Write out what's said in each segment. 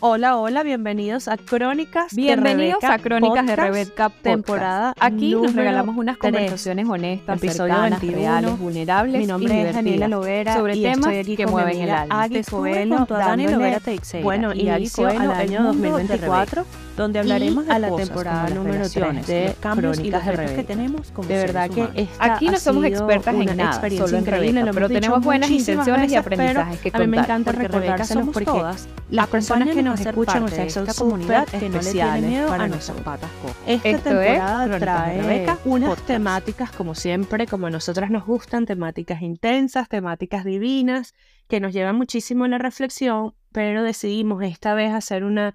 Hola, hola, bienvenidos a Crónicas Bienvenidos de Rebeca a Crónicas de Rebeca Podcast. temporada Aquí nos regalamos unas conversaciones honestas, cercanas, 21. reales, vulnerables Mi nombre y es Daniela Lovera sobre y temas estoy aquí que mueven el alma. Agui Coelho, Dani Lovera Teixeira bueno, y inicio al año mundo de 2024 donde hablaremos de a la cosas temporada número 3 relaciones, de cambios y los de retos que tenemos como De verdad que esta Aquí no somos expertas en nada, experiencia solo en increíble, Rebeca, lo pero tenemos buenas intenciones y aprendizajes que A mí me contar. encanta porque recordárselos somos porque todas las personas que nos escuchan, o sea, esta comunidad que no le tiene miedo para a nosotros. nuestras patas cojas. Esta temporada trae Rebeca, unas temáticas, como siempre, como a nosotras nos gustan, temáticas intensas, temáticas divinas, que nos llevan muchísimo a la reflexión, pero decidimos esta vez hacer una,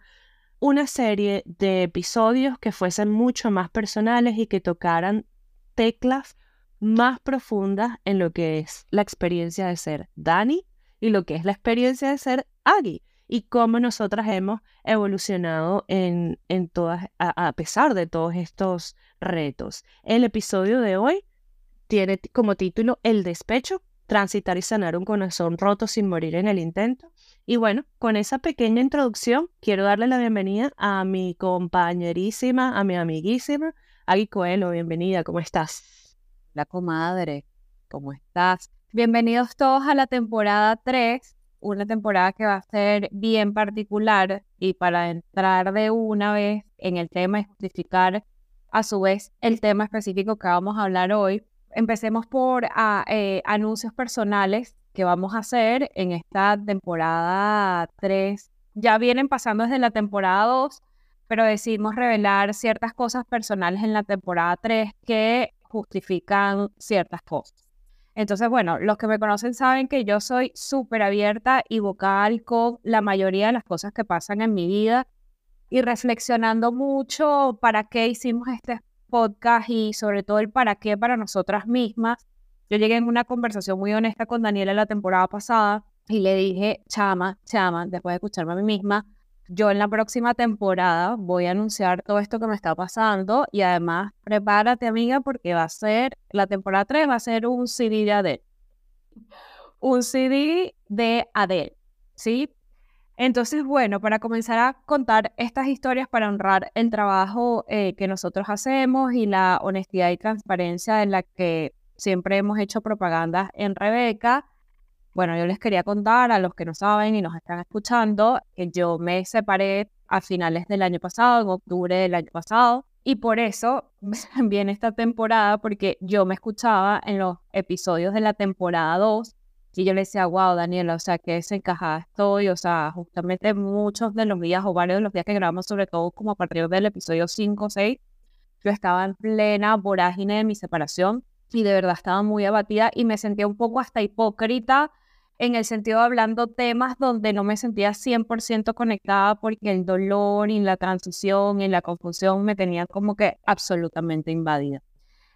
una serie de episodios que fuesen mucho más personales y que tocaran teclas más profundas en lo que es la experiencia de ser Dani y lo que es la experiencia de ser Agui y cómo nosotras hemos evolucionado en, en todas, a, pesar de todos estos retos. El episodio de hoy tiene como título El despecho, transitar y sanar un corazón roto sin morir en el intento. Y bueno, con esa pequeña introducción, quiero darle la bienvenida a mi compañerísima, a mi amiguísima, Agui Coelho. Bienvenida, ¿cómo estás? La comadre, ¿cómo estás? Bienvenidos todos a la temporada 3, una temporada que va a ser bien particular y para entrar de una vez en el tema y justificar a su vez el tema específico que vamos a hablar hoy, empecemos por ah, eh, anuncios personales que vamos a hacer en esta temporada 3. Ya vienen pasando desde la temporada 2, pero decidimos revelar ciertas cosas personales en la temporada 3 que justifican ciertas cosas. Entonces, bueno, los que me conocen saben que yo soy súper abierta y vocal con la mayoría de las cosas que pasan en mi vida y reflexionando mucho para qué hicimos este podcast y sobre todo el para qué para nosotras mismas. Yo llegué en una conversación muy honesta con Daniela la temporada pasada y le dije, chama, chama, después de escucharme a mí misma, yo en la próxima temporada voy a anunciar todo esto que me está pasando y además prepárate amiga porque va a ser, la temporada 3 va a ser un CD de Adele. Un CD de Adele, ¿sí? Entonces, bueno, para comenzar a contar estas historias para honrar el trabajo eh, que nosotros hacemos y la honestidad y transparencia en la que siempre hemos hecho propaganda en Rebeca, bueno, yo les quería contar a los que no saben y nos están escuchando que yo me separé a finales del año pasado, en octubre del año pasado, y por eso viene esta temporada, porque yo me escuchaba en los episodios de la temporada 2 y yo le decía, wow, Daniela, o sea, que desencajada estoy, o sea, justamente muchos de los días o varios de los días que grabamos, sobre todo como a partir del episodio 5 o 6, yo estaba en plena vorágine de mi separación y de verdad estaba muy abatida y me sentía un poco hasta hipócrita en el sentido de hablando temas donde no me sentía 100% conectada porque el dolor y la transición y la confusión me tenían como que absolutamente invadida.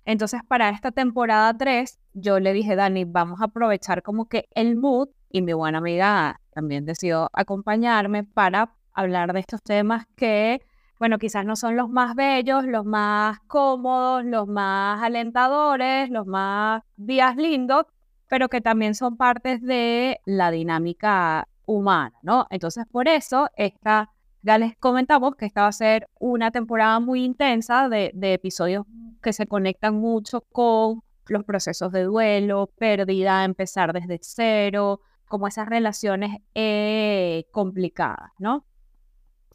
Entonces, para esta temporada 3, yo le dije, Dani, vamos a aprovechar como que el mood y mi buena amiga también decidió acompañarme para hablar de estos temas que, bueno, quizás no son los más bellos, los más cómodos, los más alentadores, los más días lindos, pero que también son partes de la dinámica humana, ¿no? Entonces, por eso, esta, ya les comentamos que esta va a ser una temporada muy intensa de, episodios que se conectan mucho con los procesos de duelo, pérdida, empezar desde cero, como esas relaciones eh, complicadas, ¿no?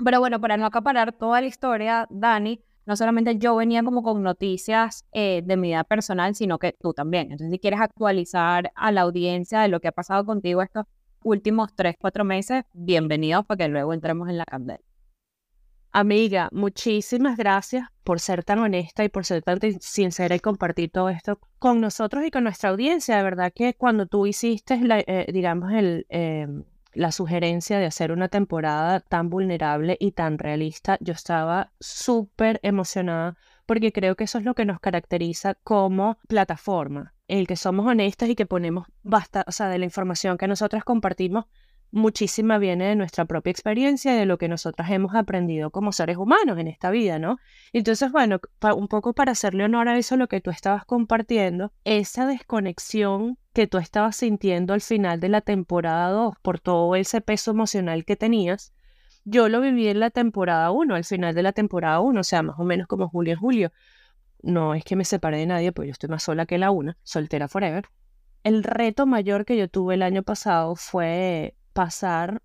Pero bueno, para no acaparar toda la historia, Dani, no solamente yo venía como con noticias eh, de mi vida personal, sino que tú también. Entonces, si quieres actualizar a la audiencia de lo que ha pasado contigo estos últimos tres, cuatro meses, bienvenidos para que luego entremos en la candela. Amiga, muchísimas gracias por ser tan honesta y por ser tan sincera y compartir todo esto con nosotros y con nuestra audiencia. De verdad que cuando tú hiciste, la, eh, digamos, el, eh, la sugerencia de hacer una temporada tan vulnerable y tan realista, yo estaba súper emocionada porque creo que eso es lo que nos caracteriza como plataforma, el que somos honestas y que ponemos basta, o sea, de la información que nosotras compartimos muchísima viene de nuestra propia experiencia y de lo que nosotras hemos aprendido como seres humanos en esta vida, ¿no? Entonces, bueno, un poco para hacerle honor a eso, lo que tú estabas compartiendo, esa desconexión que tú estabas sintiendo al final de la temporada 2 por todo ese peso emocional que tenías, yo lo viví en la temporada 1, al final de la temporada 1, o sea, más o menos como julio en julio. No es que me separé de nadie, pues yo estoy más sola que la una, soltera forever. El reto mayor que yo tuve el año pasado fue pasar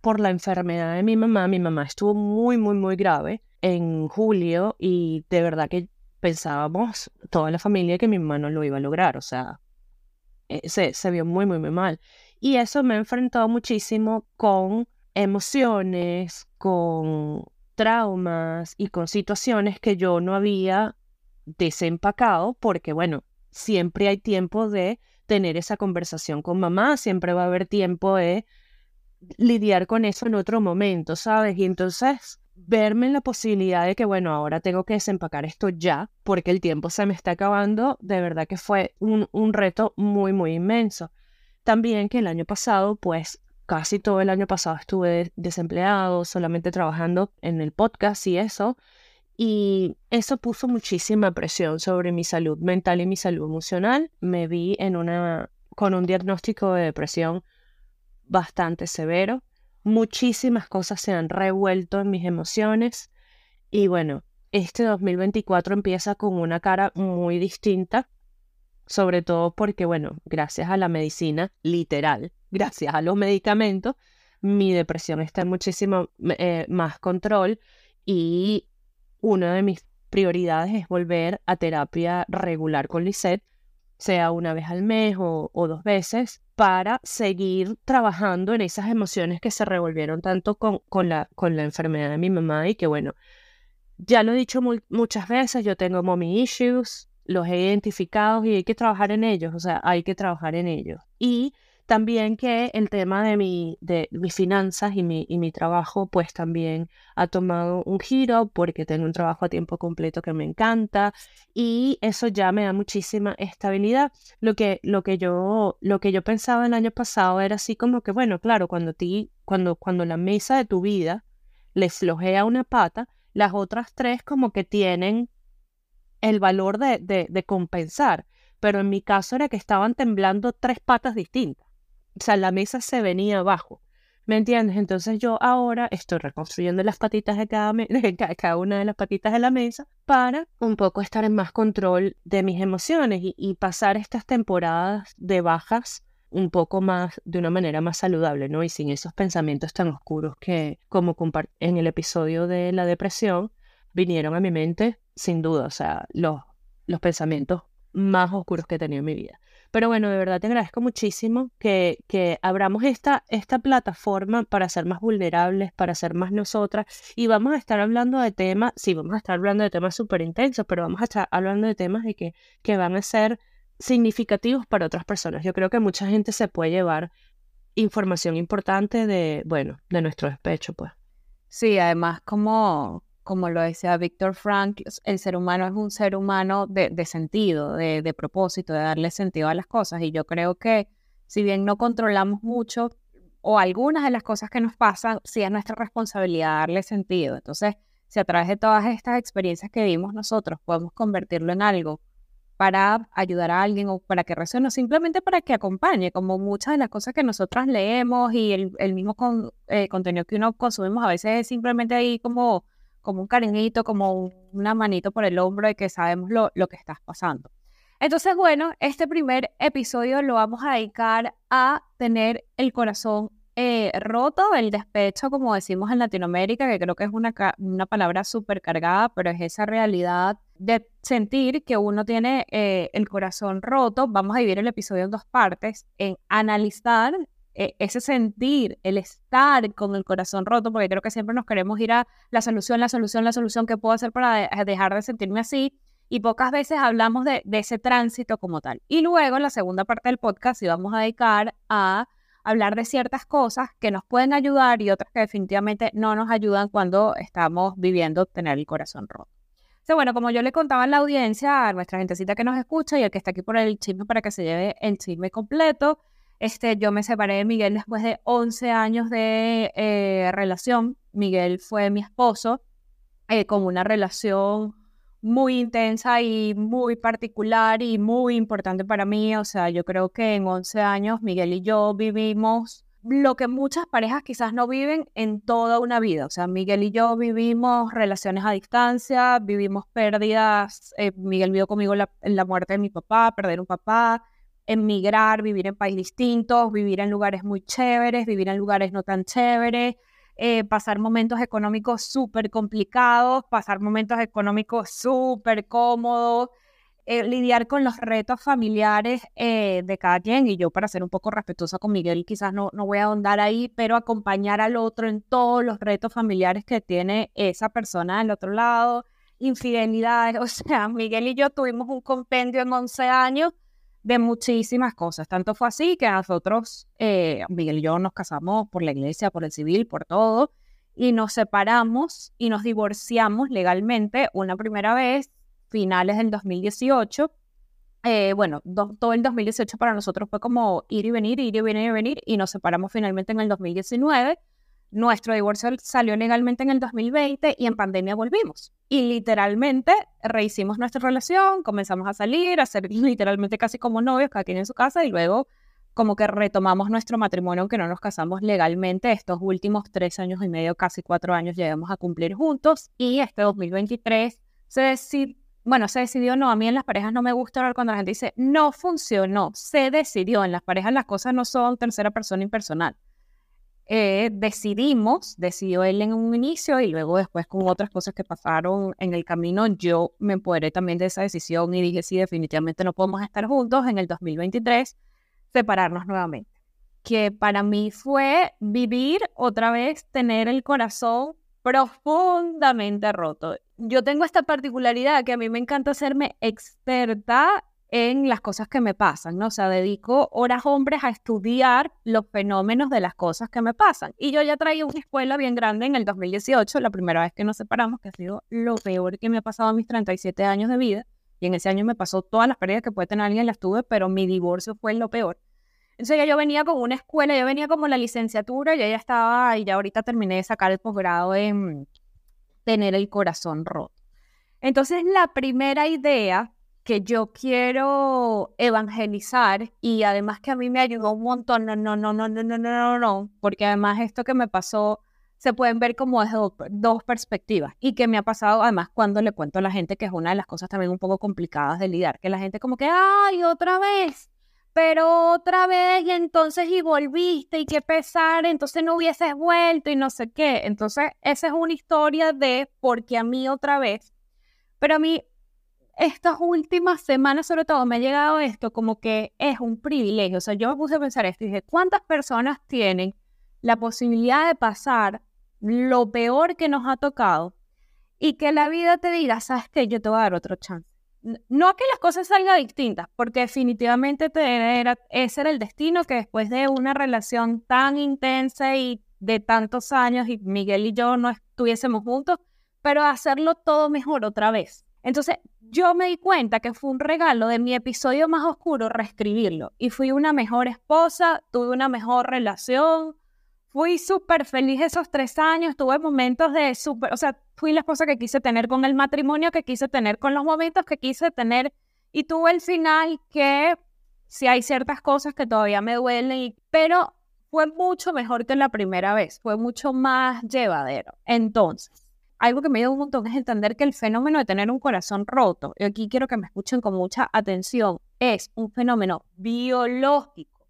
por la enfermedad de mi mamá. Mi mamá estuvo muy, muy, muy grave en julio y de verdad que pensábamos toda la familia que mi mamá no lo iba a lograr, o sea, eh, se, se vio muy, muy, muy mal. Y eso me enfrentó muchísimo con emociones, con traumas y con situaciones que yo no había desempacado porque, bueno, siempre hay tiempo de tener esa conversación con mamá, siempre va a haber tiempo de lidiar con eso en otro momento, ¿sabes? Y entonces verme en la posibilidad de que, bueno, ahora tengo que desempacar esto ya, porque el tiempo se me está acabando, de verdad que fue un, un reto muy, muy inmenso. También que el año pasado, pues casi todo el año pasado estuve desempleado, solamente trabajando en el podcast y eso, y eso puso muchísima presión sobre mi salud mental y mi salud emocional. Me vi en una, con un diagnóstico de depresión bastante severo muchísimas cosas se han revuelto en mis emociones y bueno, este 2024 empieza con una cara muy distinta, sobre todo porque, bueno, gracias a la medicina, literal, gracias a los medicamentos, mi depresión está en muchísimo eh, más control y una de mis prioridades es volver a terapia regular con Lisette, sea una vez al mes o dos veces, para seguir trabajando en esas emociones que se revolvieron tanto con, la enfermedad de mi mamá y que bueno, ya lo he dicho muchas veces, yo tengo mommy issues, los he identificado y hay que trabajar en ellos, o sea, hay que trabajar en ellos. Y también que el tema de, mi, de mis finanzas y mi, y mi trabajo, pues también ha tomado un giro porque tengo un trabajo a tiempo completo que me encanta y eso ya me da muchísima estabilidad. Lo que, lo que, yo, lo que yo pensaba el año pasado era así como que, bueno, claro, cuando, ti, cuando, cuando la mesa de tu vida le flojea una pata, las otras tres como que tienen el valor de, de, de compensar. Pero en mi caso era que estaban temblando tres patas distintas o sea, la mesa se venía abajo. ¿Me entiendes? Entonces yo ahora estoy reconstruyendo las patitas de cada, de cada una de las patitas de la mesa para un poco estar en más control de mis emociones y, pasar estas temporadas de bajas un poco más, de una manera más saludable, ¿no? Y sin esos pensamientos tan oscuros que, como en el episodio de la depresión, vinieron a mi mente, sin duda, o sea, los, los pensamientos más oscuros que he tenido en mi vida. Pero bueno, de verdad te agradezco muchísimo que, que abramos esta, esta plataforma para ser más vulnerables, para ser más nosotras. Y vamos a estar hablando de temas, sí, vamos a estar hablando de temas súper intensos, pero vamos a estar hablando de temas de que, que van a ser significativos para otras personas. Yo creo que mucha gente se puede llevar información importante de, bueno, de nuestro despecho, pues. Sí, además como como lo decía Víctor Frank, el ser humano es un ser humano de, sentido, de, propósito, de darle sentido a las cosas. Y yo creo que si bien no controlamos mucho o algunas de las cosas que nos pasan, sí es nuestra responsabilidad darle sentido. Entonces, si a través de todas estas experiencias que vimos nosotros podemos convertirlo en algo para ayudar a alguien o para que resuene, simplemente para que acompañe, como muchas de las cosas que nosotras leemos y el, mismo eh, contenido que uno consumimos a veces es simplemente ahí como como un cariñito, como una manito por el hombro de que sabemos lo, lo que estás pasando. Entonces, bueno, este primer episodio lo vamos a dedicar a tener el corazón eh, roto, el despecho, como decimos en Latinoamérica, que creo que es una, una palabra súper cargada, pero es esa realidad de sentir que uno tiene eh, el corazón roto. Vamos a dividir el episodio en dos partes, en analizar e, ese sentir, el estar con el corazón roto, porque creo que siempre nos queremos ir a la solución, la solución, la solución que puedo hacer para dejar de sentirme así. Y pocas veces hablamos de, ese tránsito como tal. Y luego en la segunda parte del podcast vamos a dedicar a hablar de ciertas cosas que nos pueden ayudar y otras que definitivamente no nos ayudan cuando estamos viviendo tener el corazón roto. O bueno, como yo le contaba a la audiencia, a nuestra gentecita que nos escucha y el que está aquí por el chisme para que se lleve el chisme completo, este, yo me separé de Miguel después de 11 años de eh, relación. Miguel fue mi esposo, eh, con una relación muy intensa y muy particular y muy importante para mí. O sea, yo creo que en 11 años Miguel y yo vivimos lo que muchas parejas quizás no viven en toda una vida. O sea, Miguel y yo vivimos relaciones a distancia, vivimos pérdidas. Eh, Miguel vivió conmigo la, la muerte de mi papá, perder un papá, emigrar, vivir en países distintos, vivir en lugares muy chéveres, vivir en lugares no tan chéveres, eh, pasar momentos económicos súper complicados, pasar momentos económicos súper cómodos, eh, lidiar con los retos familiares eh, de cada quien. Y yo, para ser un poco respetuosa con Miguel, quizás no, no voy a ahondar ahí, pero acompañar al otro en todos los retos familiares que tiene esa persona del otro lado, infidelidades. O sea, Miguel y yo tuvimos un compendio en 11 años de muchísimas cosas. Tanto fue así que nosotros, eh, Miguel y yo nos casamos por la iglesia, por el civil, por todo, y nos separamos y nos divorciamos legalmente una primera vez, finales del 2018. Eh, bueno, todo el 2018 para nosotros fue como ir y venir, ir y venir y venir, y nos separamos finalmente en el 2019 nuestro divorcio salió legalmente en el 2020 y en pandemia volvimos. Y literalmente rehicimos nuestra relación, comenzamos a salir, a ser literalmente casi como novios, cada quien en su casa, y luego como que retomamos nuestro matrimonio, aunque no nos casamos legalmente. Estos últimos tres años y medio, casi cuatro años, llegamos a cumplir juntos. Y este 2023 se decidió, bueno, se decidió, no, a mí en las parejas no me gusta hablar cuando la gente dice, no funcionó, se decidió. En las parejas las cosas no son tercera persona impersonal eh, decidimos, decidió él en un inicio y luego después con otras cosas que pasaron en el camino, yo me empoderé también de esa decisión y dije, sí, definitivamente no podemos estar juntos en el 2023, separarnos nuevamente. Que para mí fue vivir otra vez, tener el corazón profundamente roto. Yo tengo esta particularidad que a mí me encanta hacerme experta en las cosas que me pasan, ¿no? O sea, dedico horas hombres a estudiar los fenómenos de las cosas que me pasan. Y yo ya traía una escuela bien grande en el 2018, la primera vez que nos separamos, que ha sido lo peor que me ha pasado mis 37 años de vida. Y en ese año me pasó todas las pérdidas que puede tener alguien, las tuve, pero mi divorcio fue lo peor. Entonces ya yo venía con una escuela, yo venía como la licenciatura, ya ya estaba, y ya ahorita terminé de sacar el posgrado en tener el corazón roto. Entonces la primera idea que yo quiero evangelizar y además que a mí me ayudó un montón, no, no, no, no, no, no, no, no, porque además esto que me pasó se pueden ver como desde dos, perspectivas y que me ha pasado además cuando le cuento a la gente que es una de las cosas también un poco complicadas de lidiar, que la gente como que, ay, otra vez, pero otra vez y entonces y volviste y qué pesar, entonces no hubieses vuelto y no sé qué. Entonces, esa es una historia de porque a mí otra vez, pero a mí estas últimas semanas, sobre todo, me ha llegado esto como que es un privilegio. O sea, yo me puse a pensar esto y dije, ¿cuántas personas tienen la posibilidad de pasar lo peor que nos ha tocado y que la vida te diga, sabes que yo te voy a dar otro chance? No que las cosas salgan distintas, porque definitivamente te ese era el destino que después de una relación tan intensa y de tantos años y Miguel y yo no estuviésemos juntos, pero hacerlo todo mejor otra vez. Entonces, yo me di cuenta que fue un regalo de mi episodio más oscuro reescribirlo. Y fui una mejor esposa, tuve una mejor relación, fui súper feliz esos tres años, tuve momentos de súper, o sea, fui la esposa que quise tener con el matrimonio, que quise tener con los momentos que quise tener. Y tuve el final que sí hay ciertas cosas que todavía me duelen, pero fue mucho mejor que la primera vez, fue mucho más llevadero. Entonces, algo que me ayuda un montón es entender que el fenómeno de tener un corazón roto, y aquí quiero que me escuchen con mucha atención, es un fenómeno biológico,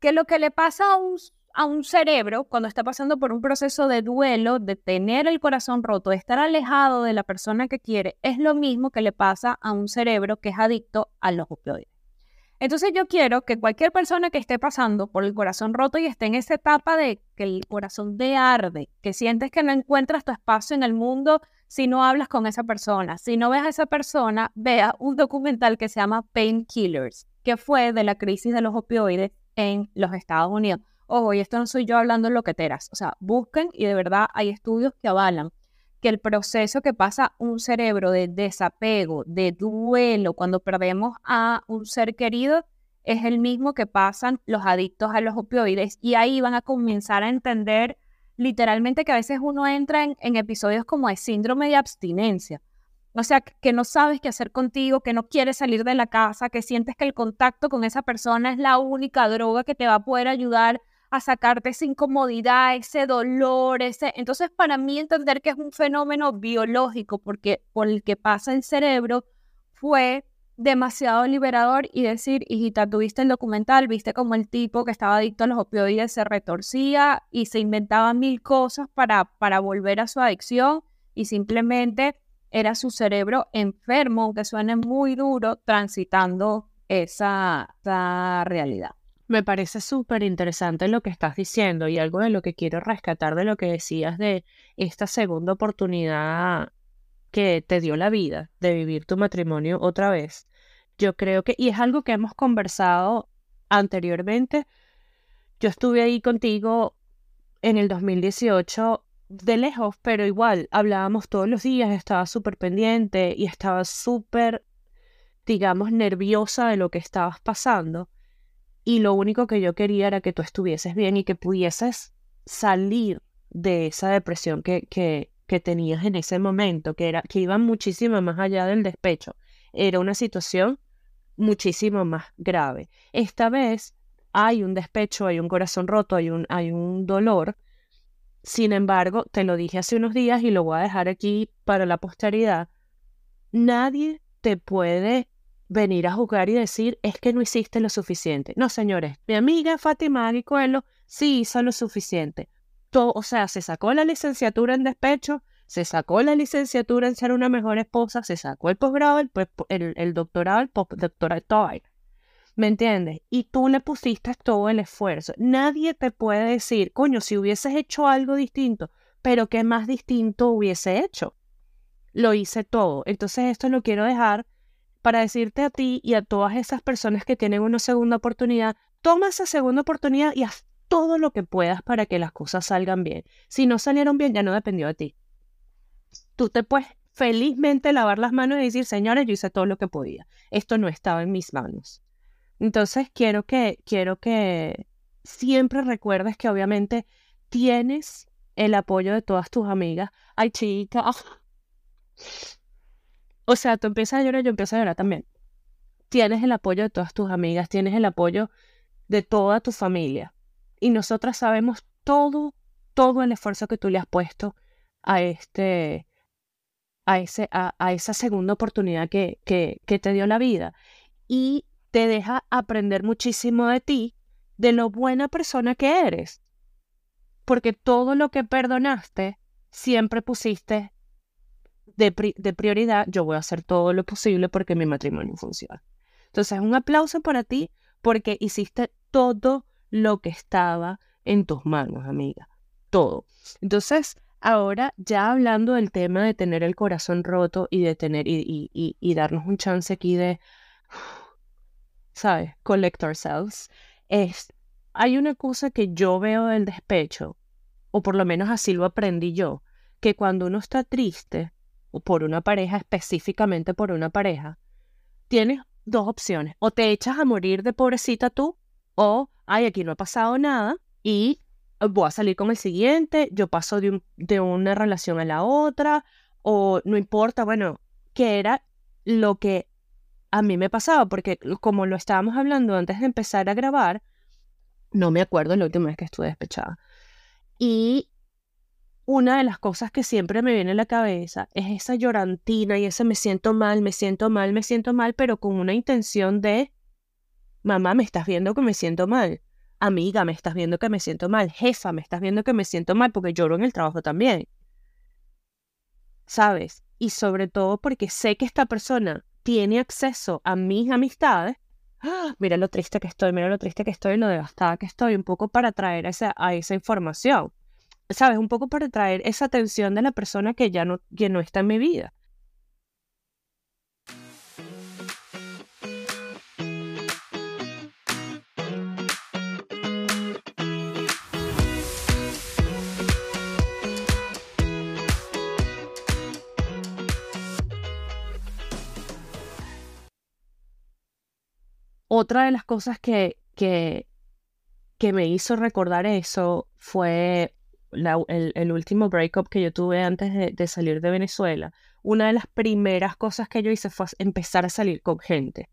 que lo que le pasa a un, a un cerebro cuando está pasando por un proceso de duelo, de tener el corazón roto, de estar alejado de la persona que quiere, es lo mismo que le pasa a un cerebro que es adicto a los opioides. Entonces yo quiero que cualquier persona que esté pasando por el corazón roto y esté en esa etapa de que el corazón te arde, que sientes que no encuentras tu espacio en el mundo si no hablas con esa persona, si no ves a esa persona, vea un documental que se llama Painkillers, que fue de la crisis de los opioides en los Estados Unidos. Ojo, y esto no soy yo hablando loqueteras, o sea, busquen y de verdad hay estudios que avalan que el proceso que pasa un cerebro de desapego, de duelo, cuando perdemos a un ser querido, es el mismo que pasan los adictos a los opioides y ahí van a comenzar a entender literalmente que a veces uno entra en, episodios como de síndrome de abstinencia. O sea, que no sabes qué hacer contigo, que no quieres salir de la casa, que sientes que el contacto con esa persona es la única droga que te va a poder ayudar a sacarte esa incomodidad, ese dolor, ese... Entonces, para mí entender que es un fenómeno biológico porque por el que pasa el cerebro fue demasiado liberador y decir, hijita, tuviste el documental, viste como el tipo que estaba adicto a los opioides se retorcía y se inventaba mil cosas para, para volver a su adicción y simplemente era su cerebro enfermo, aunque suene muy duro, transitando esa, esa realidad. Me parece súper interesante lo que estás diciendo y algo de lo que quiero rescatar de lo que decías de esta segunda oportunidad que te dio la vida de vivir tu matrimonio otra vez. Yo creo que, y es algo que hemos conversado anteriormente, yo estuve ahí contigo en el 2018 de lejos, pero igual hablábamos todos los días, estaba súper pendiente y estaba súper, digamos, nerviosa de lo que estabas pasando. Y lo único que yo quería era que tú estuvieses bien y que pudieses salir de esa depresión que, que, que tenías en ese momento, que, era, que iba muchísimo más allá del despecho. Era una situación muchísimo más grave. Esta vez hay un despecho, hay un corazón roto, hay un, hay un dolor. Sin embargo, te lo dije hace unos días y lo voy a dejar aquí para la posteridad. Nadie te puede venir a jugar y decir es que no hiciste lo suficiente. No, señores, mi amiga Fátima Aguicuelo sí hizo lo suficiente o sea, se sacó la licenciatura en despecho, se sacó la licenciatura en ser una mejor esposa, se sacó el posgrado, el, el, doctorado, el postdoctorado, todo ¿Me entiendes? Y tú le pusiste todo el esfuerzo. Nadie te puede decir, coño, si hubieses hecho algo distinto, pero ¿qué más distinto hubiese hecho? Lo hice todo. Entonces esto lo quiero dejar para decirte a ti y a todas esas personas que tienen una segunda oportunidad, toma esa segunda oportunidad y haz todo lo que puedas para que las cosas salgan bien. Si no salieron bien, ya no dependió de ti. Tú te puedes felizmente lavar las manos y decir, señores, yo hice todo lo que podía. Esto no estaba en mis manos. Entonces, quiero que, quiero que siempre recuerdes que obviamente tienes el apoyo de todas tus amigas. Ay, chica. O sea, tú empiezas a llorar, yo empiezo a llorar también. Tienes el apoyo de todas tus amigas, tienes el apoyo de toda tu familia y nosotras sabemos todo, todo el esfuerzo que tú le has puesto a este, a, ese, a, esa segunda oportunidad que, que, que te dio la vida. Y te deja aprender muchísimo de ti, de lo buena persona que eres. Porque todo lo que perdonaste, siempre pusiste de, de, prioridad, yo voy a hacer todo lo posible porque mi matrimonio funcione. Entonces, un aplauso para ti porque hiciste todo lo que estaba en tus manos, amiga. Todo. Entonces, ahora ya hablando del tema de tener el corazón roto y de tener y, y, darnos un chance aquí de, ¿sabes? Collect ourselves. Es, hay una cosa que yo veo del despecho, o por lo menos así lo aprendí yo, que cuando uno está triste, por una pareja, específicamente por una pareja, tienes dos opciones. O te echas a morir de pobrecita tú, o ay, aquí no ha pasado nada y voy a salir con el siguiente, yo paso de, de una relación a la otra, o no importa, bueno, que era lo que a mí me pasaba, porque como lo estábamos hablando antes de empezar a grabar, no me acuerdo la última vez que estuve despechada. Y una de las cosas que siempre me viene a la cabeza es esa llorantina y ese me siento mal, me siento mal, me siento mal, pero con una intención de Mamá, me estás viendo que me siento mal. Amiga, me estás viendo que me siento mal. Jefa, me estás viendo que me siento mal porque lloro en el trabajo también. ¿Sabes? Y sobre todo porque sé que esta persona tiene acceso a mis amistades. ¡Ah! Mira lo triste que estoy, mira lo triste que estoy, lo devastada que estoy, un poco para traer esa, a esa información. ¿Sabes? Un poco para traer esa atención de la persona que ya no, que no está en mi vida. Otra de las cosas que, que, que me hizo recordar eso fue el, último breakup que yo tuve antes de, salir de Venezuela. Una de las primeras cosas que yo hice fue empezar a salir con gente.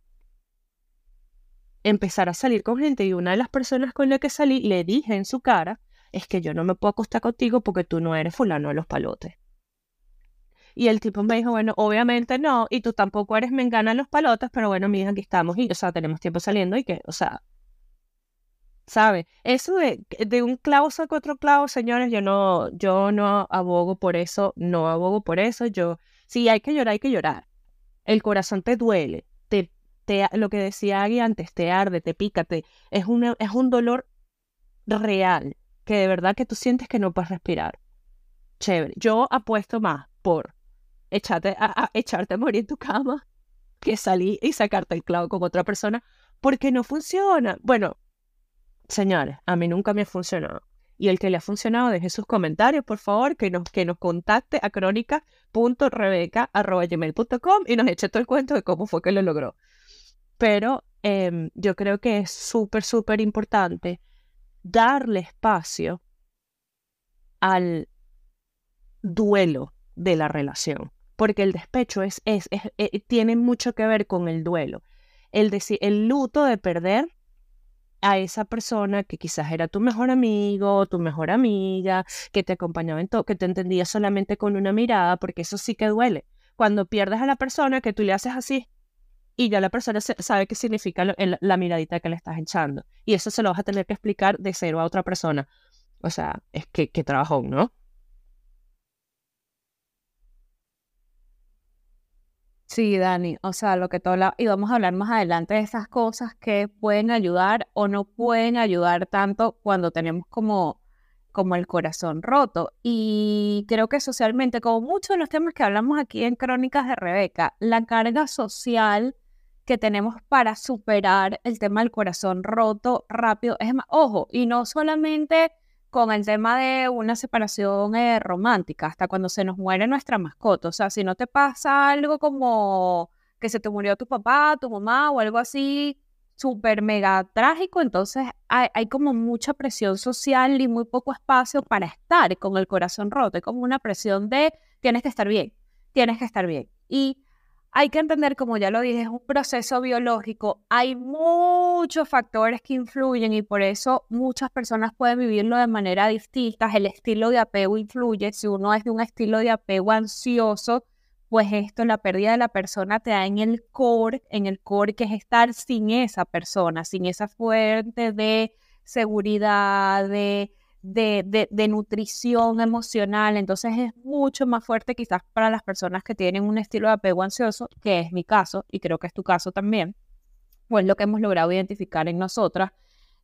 empezar a salir con gente y una de las personas con la que salí le dije en su cara, es que yo no me puedo acostar contigo porque tú no eres fulano de los palotes. Y el tipo me dijo, bueno, obviamente no, y tú tampoco eres mengana de los palotes, pero bueno, mija, aquí estamos y, o sea, tenemos tiempo saliendo y que, o sea, ¿sabe? Eso de, de un clavo saca otro clavo, señores, yo no, yo no abogo por eso, no abogo por eso, yo, si hay que llorar, hay que llorar. El corazón te duele, te, te, lo que decía Agui antes, te arde, te pica, te, es, una, es un dolor real, que de verdad que tú sientes que no puedes respirar. Chévere. Yo apuesto más por echarte a, echarte a morir en tu cama que salir y sacarte el clavo con otra persona porque no funciona. Bueno, señores, a mí nunca me ha funcionado. Y el que le ha funcionado, deje sus comentarios, por favor, que nos, que nos contacte a crónica.rebeca.gmail.com y nos eche todo el cuento de cómo fue que lo logró. Pero em, yo creo que es súper, súper importante darle espacio al duelo de la relación, porque el despecho es, es, eh, tiene mucho que ver con el duelo. El, el luto de perder a esa persona que quizás era tu mejor amigo, tu mejor amiga, que te acompañaba en todo, que te entendía solamente con una mirada, porque eso sí que duele. Cuando pierdes a la persona que tú le haces así y ya la persona sabe qué significa la miradita que le estás echando. Y eso se lo vas a tener que explicar de cero a otra persona. O sea, es que, que trabajó, ¿no? Sí, Dani, o sea, lo que todo la... y vamos a hablar más adelante de esas cosas que pueden ayudar o no pueden ayudar tanto cuando tenemos como, como el corazón roto. Y creo que socialmente, como muchos de los temas que hablamos aquí en Crónicas de Rebeca, la carga social que tenemos para superar el tema del corazón roto rápido es más, ojo, y no solamente con el tema de una separación eh, romántica, hasta cuando se nos muere nuestra mascota. O sea, si no te pasa algo como que se te murió tu papá, tu mamá o algo así súper mega trágico, entonces hay, hay, como mucha presión social y muy poco espacio para estar con el corazón roto. Hay como una presión de tienes que estar bien, tienes que estar bien. Y hay que entender, como ya lo dije, es un proceso biológico. Hay muchos factores que influyen y por eso muchas personas pueden vivirlo de manera distinta. El estilo de apego influye. Si uno es de un estilo de apego ansioso, pues esto, la pérdida de la persona te da en el core, en el core que es estar sin esa persona, sin esa fuente de seguridad, de de, nutrición emocional, entonces es mucho más fuerte quizás para las personas que tienen un estilo de apego ansioso, que es mi caso y creo que es tu caso también, o es lo que hemos logrado identificar en nosotras.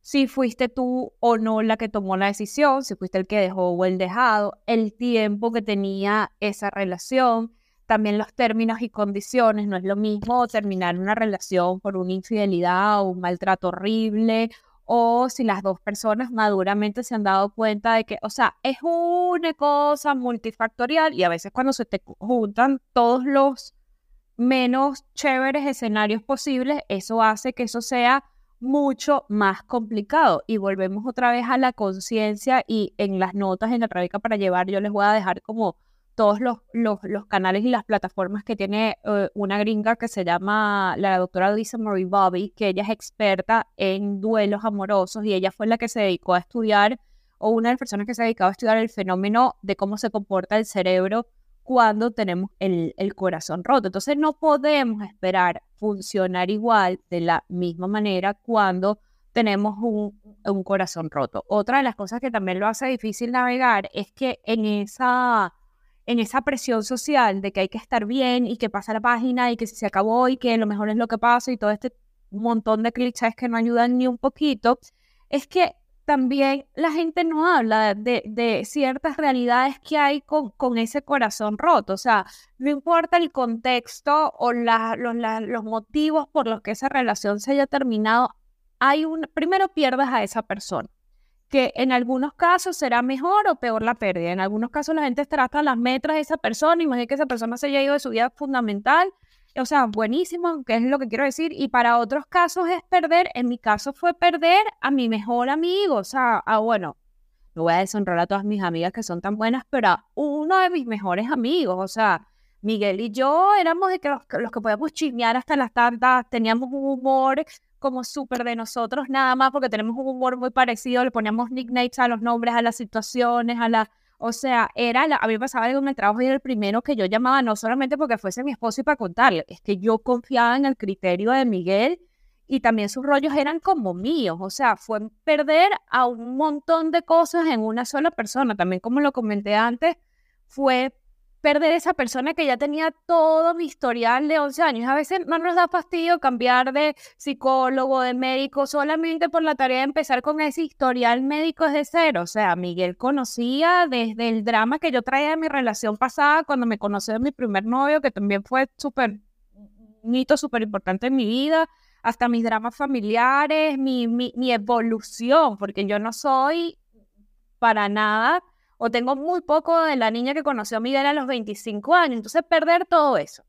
Si fuiste tú o no la que tomó la decisión, si fuiste el que dejó o el dejado, el tiempo que tenía esa relación, también los términos y condiciones, no es lo mismo terminar una relación por una infidelidad o un maltrato horrible o si las dos personas maduramente se han dado cuenta de que, o sea, es una cosa multifactorial y a veces cuando se te juntan todos los menos chéveres escenarios posibles, eso hace que eso sea mucho más complicado. Y volvemos otra vez a la conciencia y en las notas en la Rebeca para llevar, yo les voy a dejar como todos los, los, canales y las plataformas que tiene eh, una gringa que se llama la doctora Lisa Marie Bobby, que ella es experta en duelos amorosos y ella fue la que se dedicó a estudiar, o una de las personas que se ha dedicado a estudiar el fenómeno de cómo se comporta el cerebro cuando tenemos el, el corazón roto. Entonces no podemos esperar funcionar igual de la misma manera cuando tenemos un, un corazón roto. Otra de las cosas que también lo hace difícil navegar es que en esa en esa presión social de que hay que estar bien y que pasa la página y que se acabó y que lo mejor es lo que pasa y todo este montón de clichés que no ayudan ni un poquito, es que también la gente no habla de, ciertas realidades que hay con, con, ese corazón roto. O sea, no importa el contexto o los, los motivos por los que esa relación se haya terminado, hay un, primero pierdes a esa persona que en algunos casos será mejor o peor la pérdida. En algunos casos la gente estará hasta las metras de esa persona, imagínate que esa persona se haya ido de su vida fundamental, o sea, buenísimo, que es lo que quiero decir. Y para otros casos es perder, en mi caso fue perder a mi mejor amigo, o sea, ah, bueno, no voy a deshonrar a todas mis amigas que son tan buenas, pero a uno de mis mejores amigos, o sea, Miguel y yo éramos de que los, que podíamos chismear hasta las tantas, teníamos un humor como súper de nosotros nada más porque tenemos un humor muy parecido, le poníamos nicknames a los nombres, a las situaciones, a la... O sea, era la, a mí me pasaba algo en el trabajo y era el primero que yo llamaba, no solamente porque fuese mi esposo y para contarle, es que yo confiaba en el criterio de Miguel y también sus rollos eran como míos, o sea, fue perder a un montón de cosas en una sola persona, también como lo comenté antes, fue perder esa persona que ya tenía todo mi historial de 11 años. A veces no nos da fastidio cambiar de psicólogo, de médico, solamente por la tarea de empezar con ese historial médico desde cero. O sea, Miguel conocía desde el drama que yo traía de mi relación pasada, cuando me conocí de mi primer novio, que también fue súper, un hito súper importante en mi vida, hasta mis dramas familiares, mi, mi, mi evolución, porque yo no soy para nada o tengo muy poco de la niña que conoció a Miguel a los 25 años. Entonces, perder todo eso,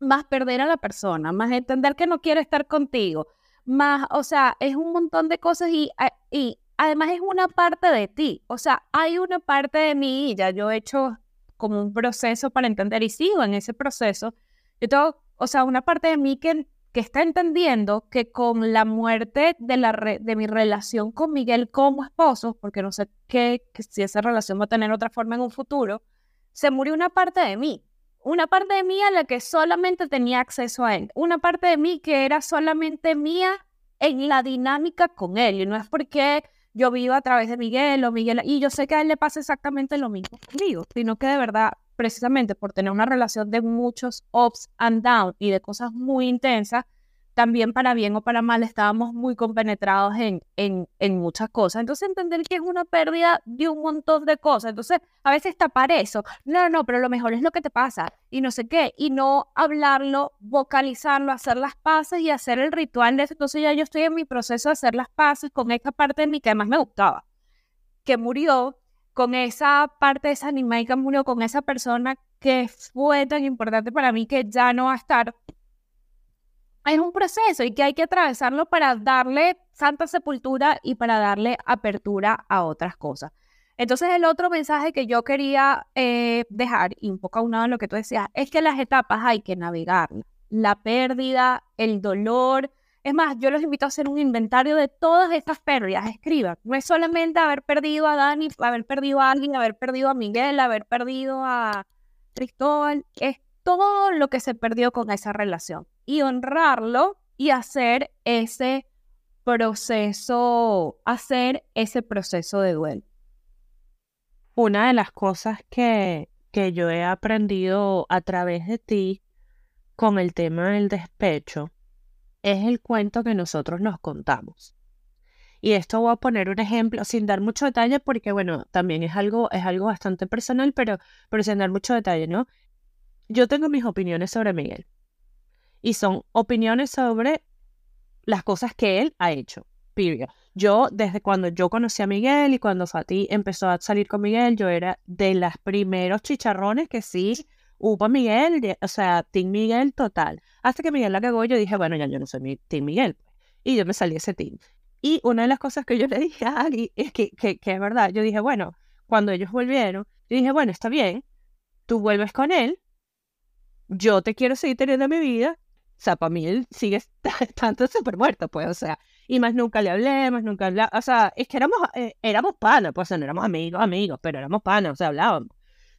más perder a la persona, más entender que no quiere estar contigo, más, o sea, es un montón de cosas y, y además es una parte de ti. O sea, hay una parte de mí, ya yo he hecho como un proceso para entender y sigo en ese proceso. Yo tengo, o sea, una parte de mí que que está entendiendo que con la muerte de, la de mi relación con Miguel como esposo, porque no sé qué, si esa relación va a tener otra forma en un futuro, se murió una parte de mí. Una parte de mí a la que solamente tenía acceso a él. Una parte de mí que era solamente mía en la dinámica con él. Y no es porque yo vivo a través de Miguel o Miguel, y yo sé que a él le pasa exactamente lo mismo conmigo, sino que de verdad precisamente por tener una relación de muchos ups and downs y de cosas muy intensas, también para bien o para mal estábamos muy compenetrados en, en, muchas cosas. Entonces entender que es una pérdida de un montón de cosas. Entonces a veces tapar eso, no, no, pero lo mejor es lo que te pasa y no sé qué, y no hablarlo, vocalizarlo, hacer las paces y hacer el ritual de eso. Entonces ya yo estoy en mi proceso de hacer las paces con esta parte de mí que además me gustaba, que murió con esa parte de esa animal que murió, con esa persona que fue tan importante para mí que ya no va a estar. Es un proceso y que hay que atravesarlo para darle santa sepultura y para darle apertura a otras cosas. Entonces el otro mensaje que yo quería eh, dejar, y un poco aunado a lo que tú decías, es que las etapas hay que navegar. La pérdida, el dolor, es más, yo los invito a hacer un inventario de todas estas pérdidas. Escriban. No es solamente haber perdido a Dani, haber perdido a alguien, haber perdido a Miguel, haber perdido a Cristóbal. Es todo lo que se perdió con esa relación. Y honrarlo y hacer ese proceso, hacer ese proceso de duelo. Una de las cosas que, que yo he aprendido a través de ti con el tema del despecho es el cuento que nosotros nos contamos. Y esto voy a poner un ejemplo sin dar mucho detalle porque, bueno, también es algo, es algo bastante personal, pero, pero sin dar mucho detalle, ¿no? Yo tengo mis opiniones sobre Miguel. Y son opiniones sobre las cosas que él ha hecho. Period. Yo, desde cuando yo conocí a Miguel y cuando Fatih empezó a salir con Miguel, yo era de las primeros chicharrones que sí hubo Miguel, o sea, Team Miguel total. Hasta que Miguel la cagó, yo dije, bueno, ya yo no soy mi Team Miguel. Pues". Y yo me salí de ese team. Y una de las cosas que yo le dije a Agui es que, que, que es verdad. Yo dije, bueno, cuando ellos volvieron, yo dije, bueno, está bien, tú vuelves con él, yo te quiero seguir teniendo mi vida. O sea, para mí él sigue estando súper muerto, pues, o sea, y más nunca le hablé, más nunca hablé, o sea, es que éramos, eh, éramos panas, pues, o sea, no éramos amigos, amigos, pero éramos panas, o sea, hablábamos,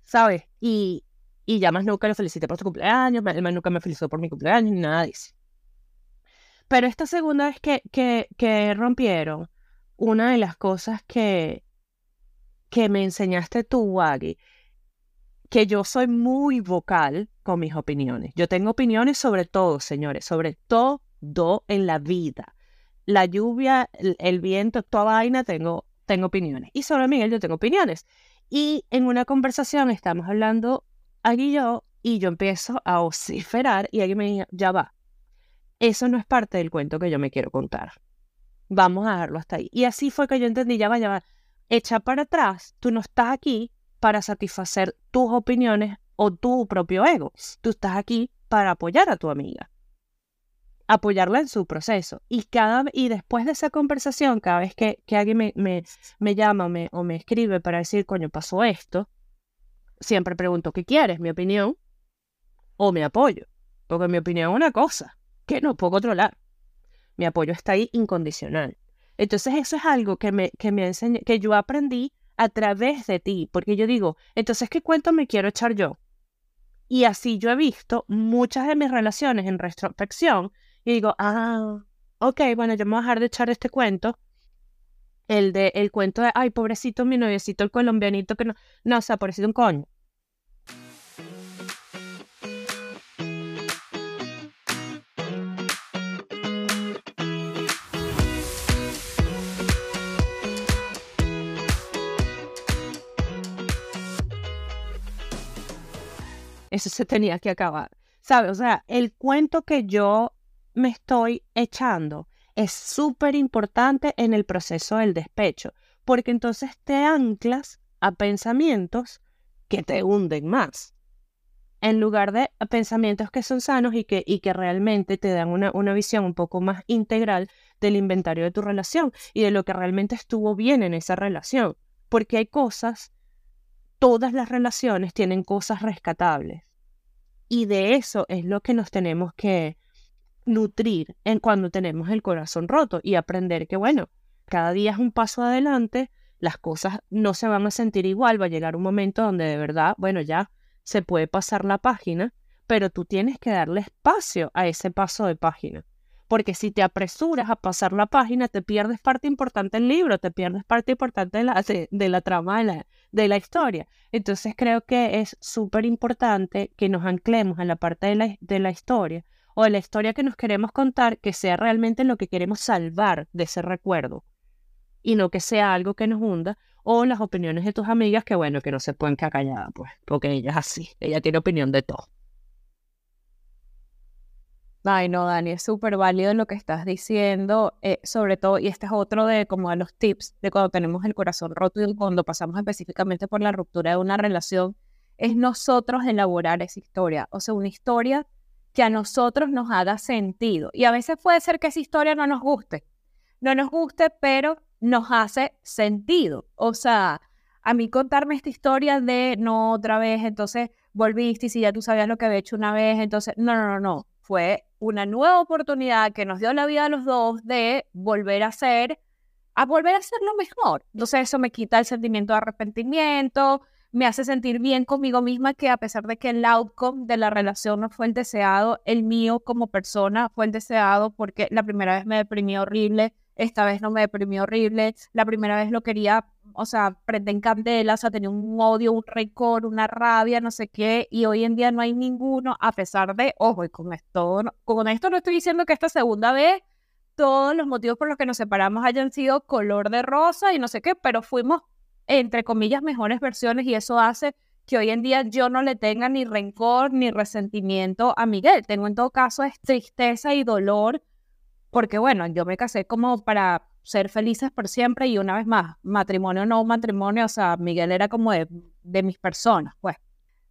¿sabes? Y, y ya más nunca lo felicité por su cumpleaños, más, nunca me felicitó por mi cumpleaños, ni nada de eso. Pero esta segunda vez que, que, rompieron, una de las cosas que, que me enseñaste tú, Wagi, que yo soy muy vocal con mis opiniones. Yo tengo opiniones sobre todo, señores, sobre todo en la vida. La lluvia, el, viento, toda vaina, tengo, tengo opiniones. Y sobre Miguel yo tengo opiniones. Y en una conversación estamos hablando aquí yo y yo empiezo a vociferar y alguien me dice, ya va, eso no es parte del cuento que yo me quiero contar. Vamos a dejarlo hasta ahí. Y así fue que yo entendí, ya va, ya va, echa para atrás, tú no estás aquí para satisfacer tus opiniones o tu propio ego, tú estás aquí para apoyar a tu amiga, apoyarla en su proceso. Y, cada, y después de esa conversación, cada vez que, que alguien me, me, me llama me, o me escribe para decir, coño, pasó esto, siempre pregunto, ¿qué quieres? ¿Mi opinión o mi apoyo? Porque mi opinión es una cosa que no puedo controlar. mi apoyo está ahí incondicional. Entonces eso es algo que me, que me que yo aprendí a través de ti, porque yo digo, entonces, ¿qué cuento me quiero echar yo? Y así yo he visto muchas de mis relaciones en retrospección y digo, ah, ok, bueno, yo me voy a dejar de echar este cuento. El de el cuento de, ay, pobrecito mi noviecito, el colombianito que no, no, o sea, pobrecito un coño. Eso se tenía que acabar. ¿Sabes? O sea, el cuento que yo me estoy echando es súper importante en el proceso del despecho, porque entonces te anclas a pensamientos que te hunden más, en lugar de pensamientos que son sanos y que, y que realmente te dan una, una visión un poco más integral del inventario de tu relación y de lo que realmente estuvo bien en esa relación, porque hay cosas todas las relaciones tienen cosas rescatables. Y de eso es lo que nos tenemos que nutrir en cuando tenemos el corazón roto y aprender que, bueno, cada día es un paso adelante, las cosas no se van a sentir igual, va a llegar un momento donde de verdad, bueno, ya se puede pasar la página, pero tú tienes que darle espacio a ese paso de página porque si te apresuras a pasar la página, te pierdes parte importante del libro, te pierdes parte importante de la, de, la trama de la, de la, historia. Entonces creo que es súper importante que nos anclemos en la parte de la, de la historia o de la historia que nos queremos contar, que sea realmente lo que queremos salvar de ese recuerdo y no que sea algo que nos hunda o las opiniones de tus amigas que bueno, que no se pueden quedar pues, porque ella es así, ella tiene opinión de todo. Ay, no, Dani, es súper válido lo que estás diciendo, eh, sobre todo, y este es otro de como de los tips de cuando tenemos el corazón roto y cuando pasamos específicamente por la ruptura de una relación, es nosotros elaborar esa historia, o sea, una historia que a nosotros nos haga sentido. Y a veces puede ser que esa historia no nos guste, no nos guste, pero nos hace sentido. O sea, a mí contarme esta historia de no otra vez, entonces volviste y si ya tú sabías lo que había hecho una vez, entonces, no, no, no, no, fue una nueva oportunidad que nos dio la vida a los dos de volver a hacer, a volver a hacerlo mejor. Entonces eso me quita el sentimiento de arrepentimiento, me hace sentir bien conmigo misma que a pesar de que el outcome de la relación no fue el deseado, el mío como persona fue el deseado porque la primera vez me deprimí horrible, esta vez no me deprimí horrible, la primera vez lo quería o sea, prende en candela, o sea, tenía un odio, un rencor, una rabia, no sé qué, y hoy en día no hay ninguno, a pesar de, ojo, y con esto, con esto no estoy diciendo que esta segunda vez todos los motivos por los que nos separamos hayan sido color de rosa y no sé qué, pero fuimos, entre comillas, mejores versiones y eso hace que hoy en día yo no le tenga ni rencor ni resentimiento a Miguel. Tengo en todo caso tristeza y dolor, porque bueno, yo me casé como para ser felices por siempre y una vez más, matrimonio no matrimonio, o sea, Miguel era como de, mis personas, pues.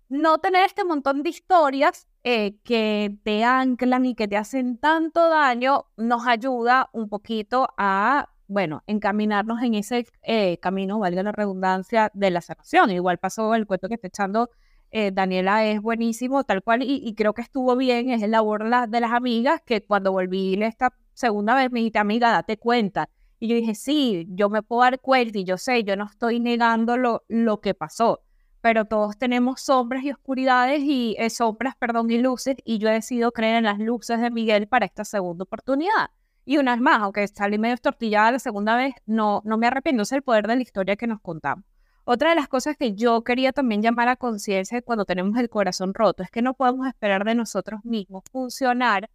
No tener este montón de historias eh, que te anclan y que te hacen tanto daño nos ayuda un poquito a, bueno, encaminarnos en ese eh, camino, valga la redundancia, de la sanación. Igual pasó el cuento que está echando eh, Daniela es buenísimo, tal cual, y, creo que estuvo bien, es el labor de las amigas, que cuando volví esta segunda vez me dijiste, amiga, date cuenta, y yo dije, sí, yo me puedo dar cuenta y yo sé, yo no estoy negando lo, que pasó, pero todos tenemos sombras y oscuridades y eh, sombras, perdón, y luces, y yo he decidido creer en las luces de Miguel para esta segunda oportunidad. Y una vez más, aunque salí medio estortillada la segunda vez, no, no me arrepiento, es el poder de la historia que nos contamos. Otra de las cosas que yo quería también llamar a conciencia cuando tenemos el corazón roto es que no podemos esperar de nosotros mismos funcionar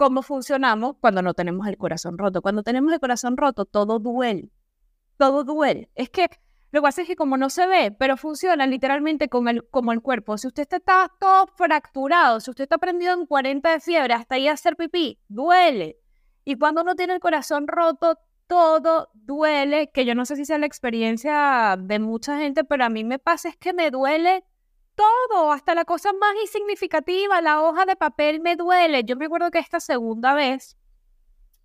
cómo funcionamos cuando no tenemos el corazón roto. Cuando tenemos el corazón roto, todo duele. Todo duele. Es que lo que pasa es que como no se ve, pero funciona literalmente como el, cuerpo. Si usted está todo fracturado, si usted está prendido en 40 de fiebre hasta ahí a hacer pipí, duele. Y cuando uno tiene el corazón roto, todo duele, que yo no sé si sea la experiencia de mucha gente, pero a mí me pasa es que me duele todo, hasta la cosa más insignificativa, la hoja de papel me duele. Yo me acuerdo que esta segunda vez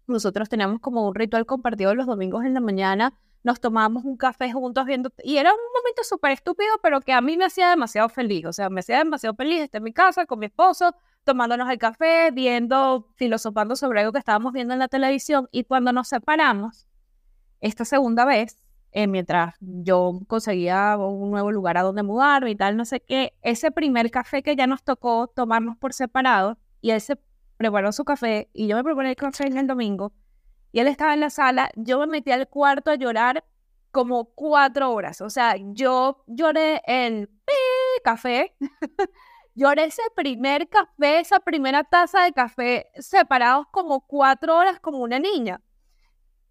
nosotros teníamos como un ritual compartido los domingos en la mañana, nos tomábamos un café juntos viendo, y era un momento súper estúpido, pero que a mí me hacía demasiado feliz, o sea, me hacía demasiado feliz estar en mi casa con mi esposo, tomándonos el café, viendo, filosofando sobre algo que estábamos viendo en la televisión y cuando nos separamos, esta segunda vez, eh, mientras yo conseguía un nuevo lugar a donde mudarme y tal, no sé qué, ese primer café que ya nos tocó tomarnos por separado y él se preparó su café y yo me preparé el café en el domingo y él estaba en la sala, yo me metí al cuarto a llorar como cuatro horas. O sea, yo lloré el café, lloré ese primer café, esa primera taza de café separados como cuatro horas como una niña.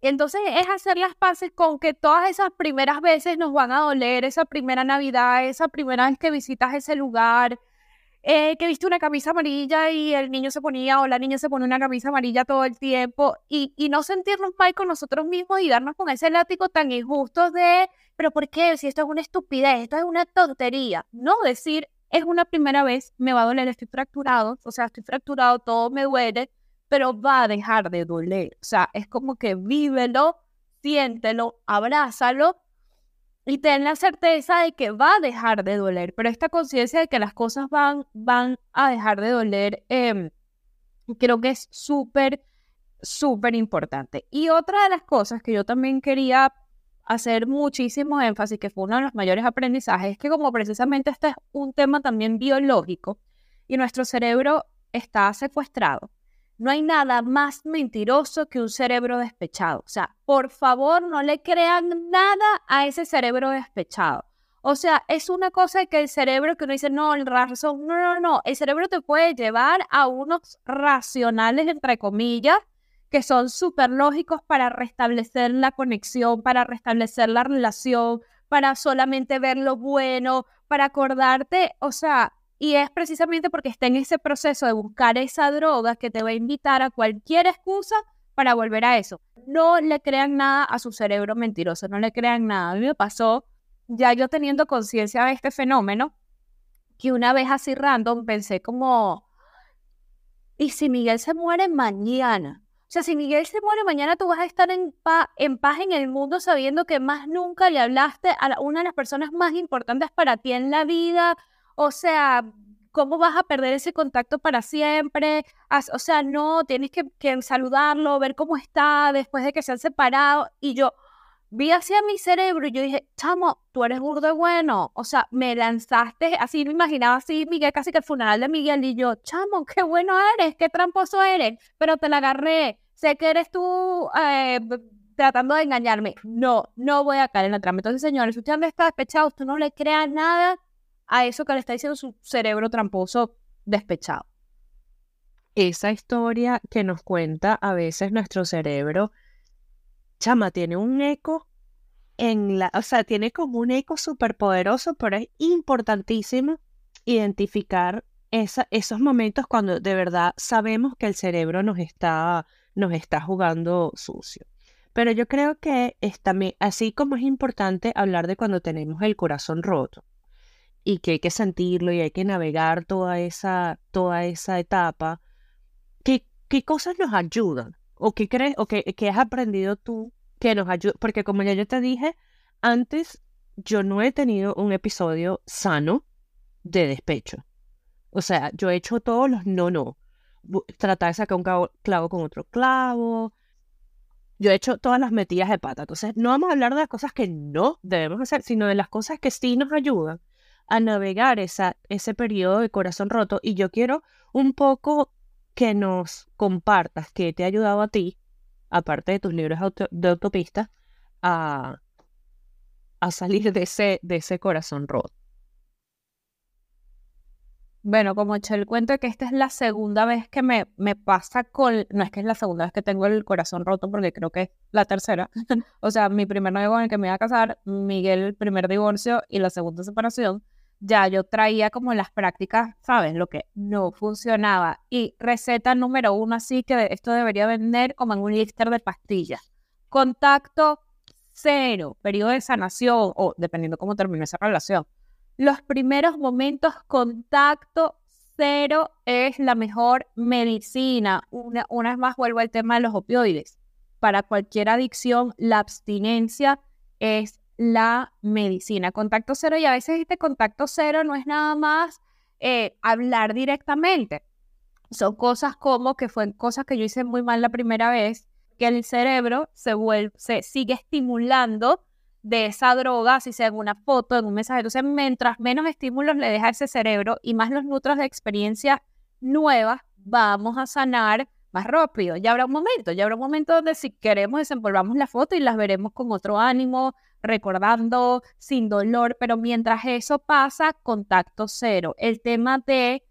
Y entonces es hacer las paces con que todas esas primeras veces nos van a doler, esa primera Navidad, esa primera vez que visitas ese lugar, eh, que viste una camisa amarilla y el niño se ponía o la niña se pone una camisa amarilla todo el tiempo y, no sentirnos mal con nosotros mismos y darnos con ese látigo tan injusto de, pero ¿por qué? Si esto es una estupidez, esto es una tontería. No decir, es una primera vez, me va a doler, estoy fracturado, o sea, estoy fracturado, todo me duele, pero va a dejar de doler. O sea, es como que vívelo, siéntelo, abrázalo y ten la certeza de que va a dejar de doler. Pero esta conciencia de que las cosas van, van a dejar de doler, em, creo que es súper, súper importante. Y otra de las cosas que yo también quería hacer muchísimo énfasis, que fue uno de los mayores aprendizajes, es que como precisamente este es un tema también biológico y nuestro cerebro está secuestrado, no hay nada más mentiroso que un cerebro despechado. O sea, por favor, no le crean nada a ese cerebro despechado. O sea, es una cosa que el cerebro que uno dice, no, el razón, no, no, no, el cerebro te puede llevar a unos racionales, entre comillas, que son súper lógicos para restablecer la conexión, para restablecer la relación, para solamente ver lo bueno, para acordarte, o sea, y es precisamente porque está en ese proceso de buscar esa droga que te va a invitar a cualquier excusa para volver a eso. No le crean nada a su cerebro mentiroso, no le crean nada. A mí me pasó, ya yo teniendo conciencia de este fenómeno, que una vez así random pensé como, ¿y si Miguel se muere mañana? O sea, si Miguel se muere mañana, tú vas a estar en, en paz en el mundo sabiendo que más nunca le hablaste a una de las personas más importantes para ti en la vida, o sea, ¿cómo vas a perder ese contacto para siempre? O sea, no, tienes que, saludarlo, ver cómo está después de que se han separado. Y yo vi hacia mi cerebro y yo dije, chamo, tú eres burdo y bueno. O sea, me lanzaste, así me imaginaba así, Miguel, casi que el funeral de Miguel. Y yo, chamo, qué bueno eres, qué tramposo eres. Pero te la agarré. Sé que eres tú eh, tratando de engañarme. No, no voy a caer en la trampa. Entonces, señores, usted está despechado, usted no le crea nada a eso que le está diciendo su cerebro tramposo despechado. Esa historia que nos cuenta a veces nuestro cerebro, chama, tiene un eco en la, o sea, tiene como un eco súper poderoso, pero es importantísimo identificar esa, esos momentos cuando de verdad sabemos que el cerebro nos está, nos está jugando sucio. Pero yo creo que es también, así como es importante hablar de cuando tenemos el corazón roto, y que hay que sentirlo y hay que navegar toda esa, toda esa etapa, ¿qué, qué cosas nos ayudan? ¿O qué crees, o qué, has aprendido tú que nos ayuda? Porque como ya yo te dije, antes yo no he tenido un episodio sano de despecho. O sea, yo he hecho todos los no, no. Tratar de sacar un clavo, con otro clavo. Yo he hecho todas las metidas de pata. Entonces, no vamos a hablar de las cosas que no debemos hacer, sino de las cosas que sí nos ayudan a navegar esa, ese periodo de corazón roto y yo quiero un poco que nos compartas qué te ha ayudado a ti, aparte de tus libros de autopista, a, a salir de ese, de ese corazón roto. Bueno, como eché el cuento que esta es la segunda vez que me, me pasa con, no es que es la segunda vez que tengo el corazón roto porque creo que es la tercera. o sea, mi primer novio con el que me iba a casar, Miguel, el primer divorcio y la segunda separación ya yo traía como las prácticas, ¿sabes? Lo que no funcionaba. Y receta número uno, así que esto debería vender como en un lister de pastillas. Contacto cero, periodo de sanación, o dependiendo cómo terminó esa relación. Los primeros momentos, contacto cero es la mejor medicina. Una, una vez más vuelvo al tema de los opioides. Para cualquier adicción, la abstinencia es la medicina. Contacto cero y a veces este contacto cero no es nada más eh, hablar directamente. son cosas como que fueron cosas que yo hice muy mal la primera vez, que el cerebro se, vuelve, se sigue estimulando de esa droga, si sea en una foto, en un mensaje. Entonces, mientras menos estímulos le deja ese cerebro y más los nutros de experiencias nuevas, vamos a sanar más rápido. Ya habrá un momento, ya habrá un momento donde si queremos desenvolvamos la foto y las veremos con otro ánimo, recordando, sin dolor, pero mientras eso pasa, contacto cero. El tema de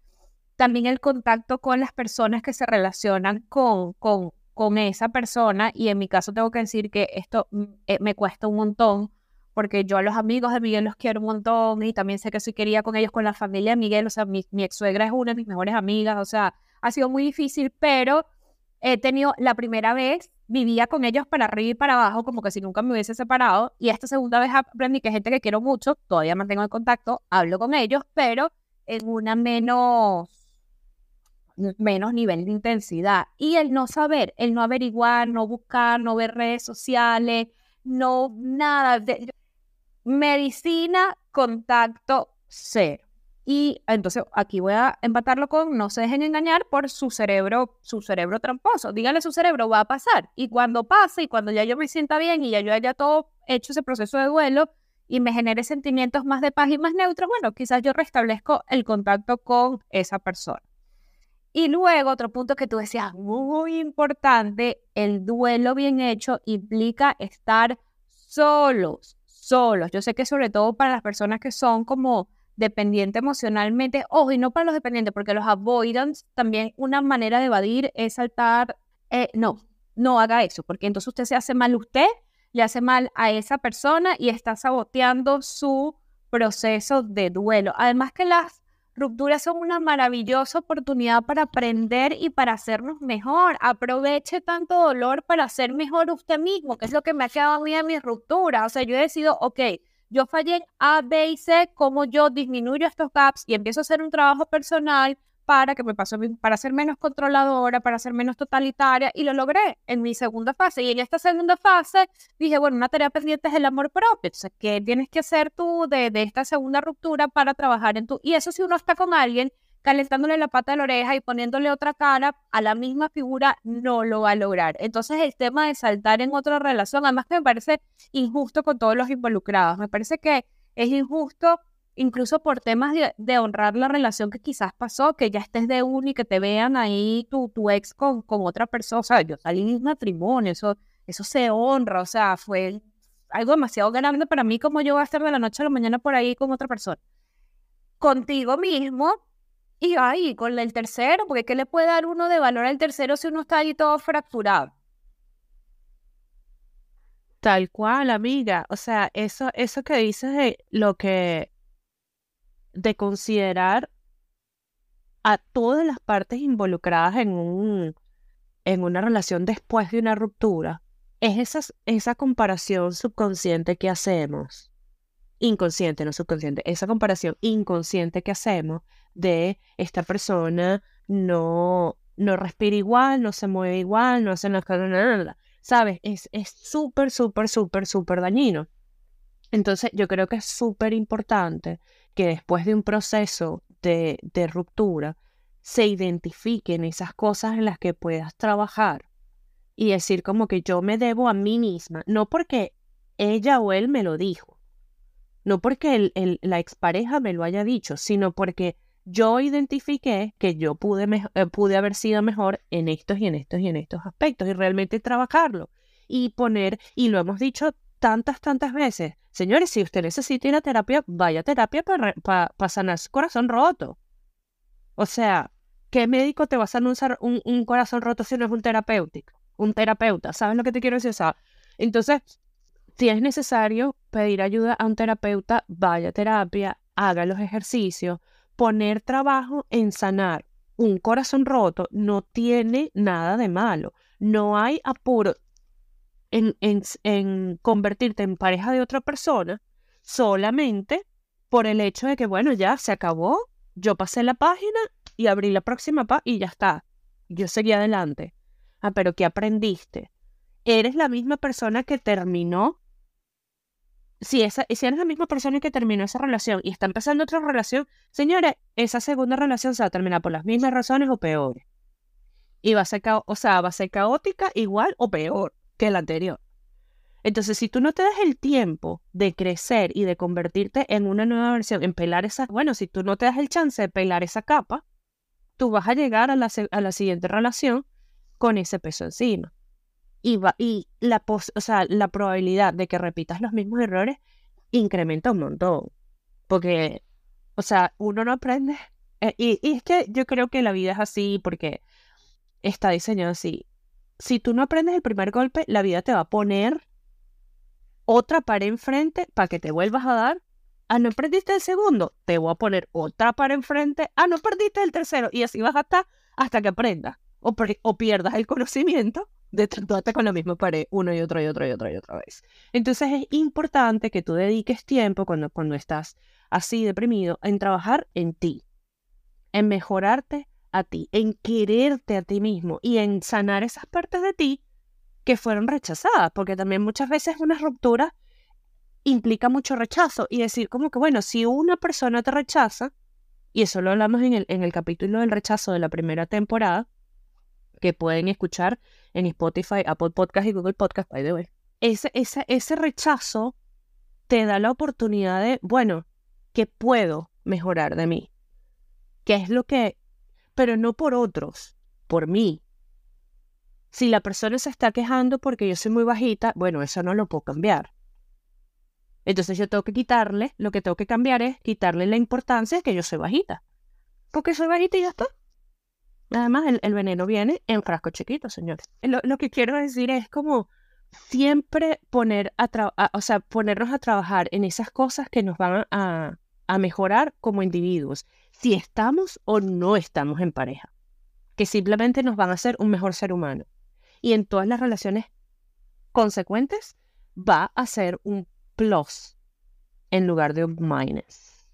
también el contacto con las personas que se relacionan con, con, con esa persona, y en mi caso tengo que decir que esto mm, eh, me cuesta un montón, porque yo a los amigos de Miguel los quiero un montón y también sé que soy quería con ellos, con la familia de Miguel, o sea, mi, mi ex suegra es una de mis mejores amigas, o sea, ha sido muy difícil, pero he tenido la primera vez, vivía con ellos para arriba y para abajo, como que si nunca me hubiese separado, y esta segunda vez aprendí que gente que quiero mucho, todavía mantengo el contacto, hablo con ellos, pero en una menos menos nivel de intensidad. Y el no saber, el no averiguar, no buscar, no ver redes sociales, no nada. Medicina, contacto cero. Y entonces aquí voy a empatarlo con no se dejen engañar por su cerebro, su cerebro tramposo. Díganle su cerebro, va a pasar. Y cuando pase y cuando ya yo me sienta bien y ya yo haya todo hecho ese proceso de duelo y me genere sentimientos más de paz y más neutros, bueno, quizás yo restablezco el contacto con esa persona. Y luego otro punto que tú decías, muy importante, el duelo bien hecho implica estar solos, solos. Yo sé que sobre todo para las personas que son como dependiente emocionalmente, ojo, y no para los dependientes, porque los avoidance también una manera de evadir es saltar, eh, no, no haga eso, porque entonces usted se hace mal a usted, le hace mal a esa persona y está saboteando su proceso de duelo. Además que las rupturas son una maravillosa oportunidad para aprender y para hacernos mejor. Aproveche tanto dolor para ser mejor usted mismo, que es lo que me ha quedado a mí en mis rupturas. O sea, yo he decidido, ok, yo fallé en A, B y C, cómo yo disminuyo estos gaps y empiezo a hacer un trabajo personal para que me pasó para ser menos controladora, para ser menos totalitaria y lo logré en mi segunda fase. Y en esta segunda fase dije, bueno, una tarea pendiente es el amor propio. Entonces, ¿qué tienes que hacer tú de, de esta segunda ruptura para trabajar en tu... Y eso si uno está con alguien calentándole la pata de la oreja y poniéndole otra cara a la misma figura, no lo va a lograr. Entonces el tema de saltar en otra relación, además que me parece injusto con todos los involucrados, me parece que es injusto incluso por temas de, honrar la relación que quizás pasó, que ya estés de uno y que te vean ahí tu, tu ex con, con otra persona, o sea, yo salí en matrimonio, eso, eso se honra, o sea, fue algo demasiado grande para mí como yo voy a estar de la noche a la mañana por ahí con otra persona. Contigo mismo y ahí con el tercero, porque ¿qué le puede dar uno de valor al tercero si uno está ahí todo fracturado? Tal cual, amiga. O sea, eso, eso que dices de lo que de considerar a todas las partes involucradas en, un, en una relación después de una ruptura, es esa, esa comparación subconsciente que hacemos, inconsciente, no subconsciente, esa comparación inconsciente que hacemos de esta persona no, no respira igual, no se mueve igual, no hace nada, nada, ¿sabes? Es súper, súper, súper, súper dañino. Entonces, yo creo que es súper importante que después de un proceso de, de ruptura se identifiquen esas cosas en las que puedas trabajar y decir como que yo me debo a mí misma, no porque ella o él me lo dijo, no porque el, el, la expareja me lo haya dicho, sino porque yo identifiqué que yo pude, eh, pude haber sido mejor en estos y en estos y en estos aspectos y realmente trabajarlo y poner, y lo hemos dicho tantas, tantas veces. Señores, si usted necesita ir terapia, vaya a terapia para sanar su corazón roto. O sea, ¿qué médico te va a sanar un, un, corazón roto si no es un terapéutico? Un terapeuta, ¿sabes lo que te quiero decir? O sea, entonces, si es necesario pedir ayuda a un terapeuta, vaya a terapia, haga los ejercicios, poner trabajo en sanar un corazón roto no tiene nada de malo. No hay apuro en, convertirte en pareja de otra persona solamente por el hecho de que, bueno, ya se acabó, yo pasé la página y abrí la próxima página y ya está. Yo seguí adelante. Ah, pero ¿qué aprendiste? ¿Eres la misma persona que terminó si, esa, si eres la misma persona que terminó esa relación y está empezando otra relación, señores, esa segunda relación se va a terminar por las mismas razones o peores. Y va a ser, o sea, va a ser caótica igual o peor que la anterior. Entonces, si tú no te das el tiempo de crecer y de convertirte en una nueva versión, en pelar esa, bueno, si tú no te das el chance de pelar esa capa, tú vas a llegar a la, a la siguiente relación con ese peso encima y, y la, o sea, la probabilidad de que repitas los mismos errores incrementa un montón. Porque, o sea, uno no aprende. Eh, y, y, es que yo creo que la vida es así porque está diseñado así. Si tú no aprendes el primer golpe, la vida te va a poner otra pared enfrente para que te vuelvas a dar. Ah, no perdiste el segundo, te voy a poner otra pared enfrente. Ah, no perdiste el tercero. Y así vas hasta, hasta que aprendas o pierdas el conocimiento de tratarte con la misma pared una y otra y otra y otra y otra vez. Entonces es importante que tú dediques tiempo cuando, cuando estás así deprimido en trabajar en ti, en mejorarte a ti, en quererte a ti mismo y en sanar esas partes de ti que fueron rechazadas, porque también muchas veces una ruptura implica mucho rechazo y decir como que, bueno, si una persona te rechaza, y eso lo hablamos en el, en el capítulo del rechazo de la primera temporada, que pueden escuchar en Spotify, Apple Podcast y Google Podcast, by the way. Ese, ese, ese rechazo te da la oportunidad de, bueno, ¿qué puedo mejorar de mí? ¿Qué es lo que... Pero no por otros, por mí. Si la persona se está quejando porque yo soy muy bajita, bueno, eso no lo puedo cambiar. Entonces yo tengo que quitarle, lo que tengo que cambiar es quitarle la importancia de que yo soy bajita. Porque soy bajita y ya está. Además, el, veneno viene en frasco chiquito, señores. Lo, que quiero decir es como siempre poner a, o sea, ponernos a trabajar en esas cosas que nos van a, a mejorar como individuos, si estamos o no estamos en pareja, que simplemente nos van a hacer un mejor ser humano. Y en todas las relaciones consecuentes va a ser un plus en lugar de un minus.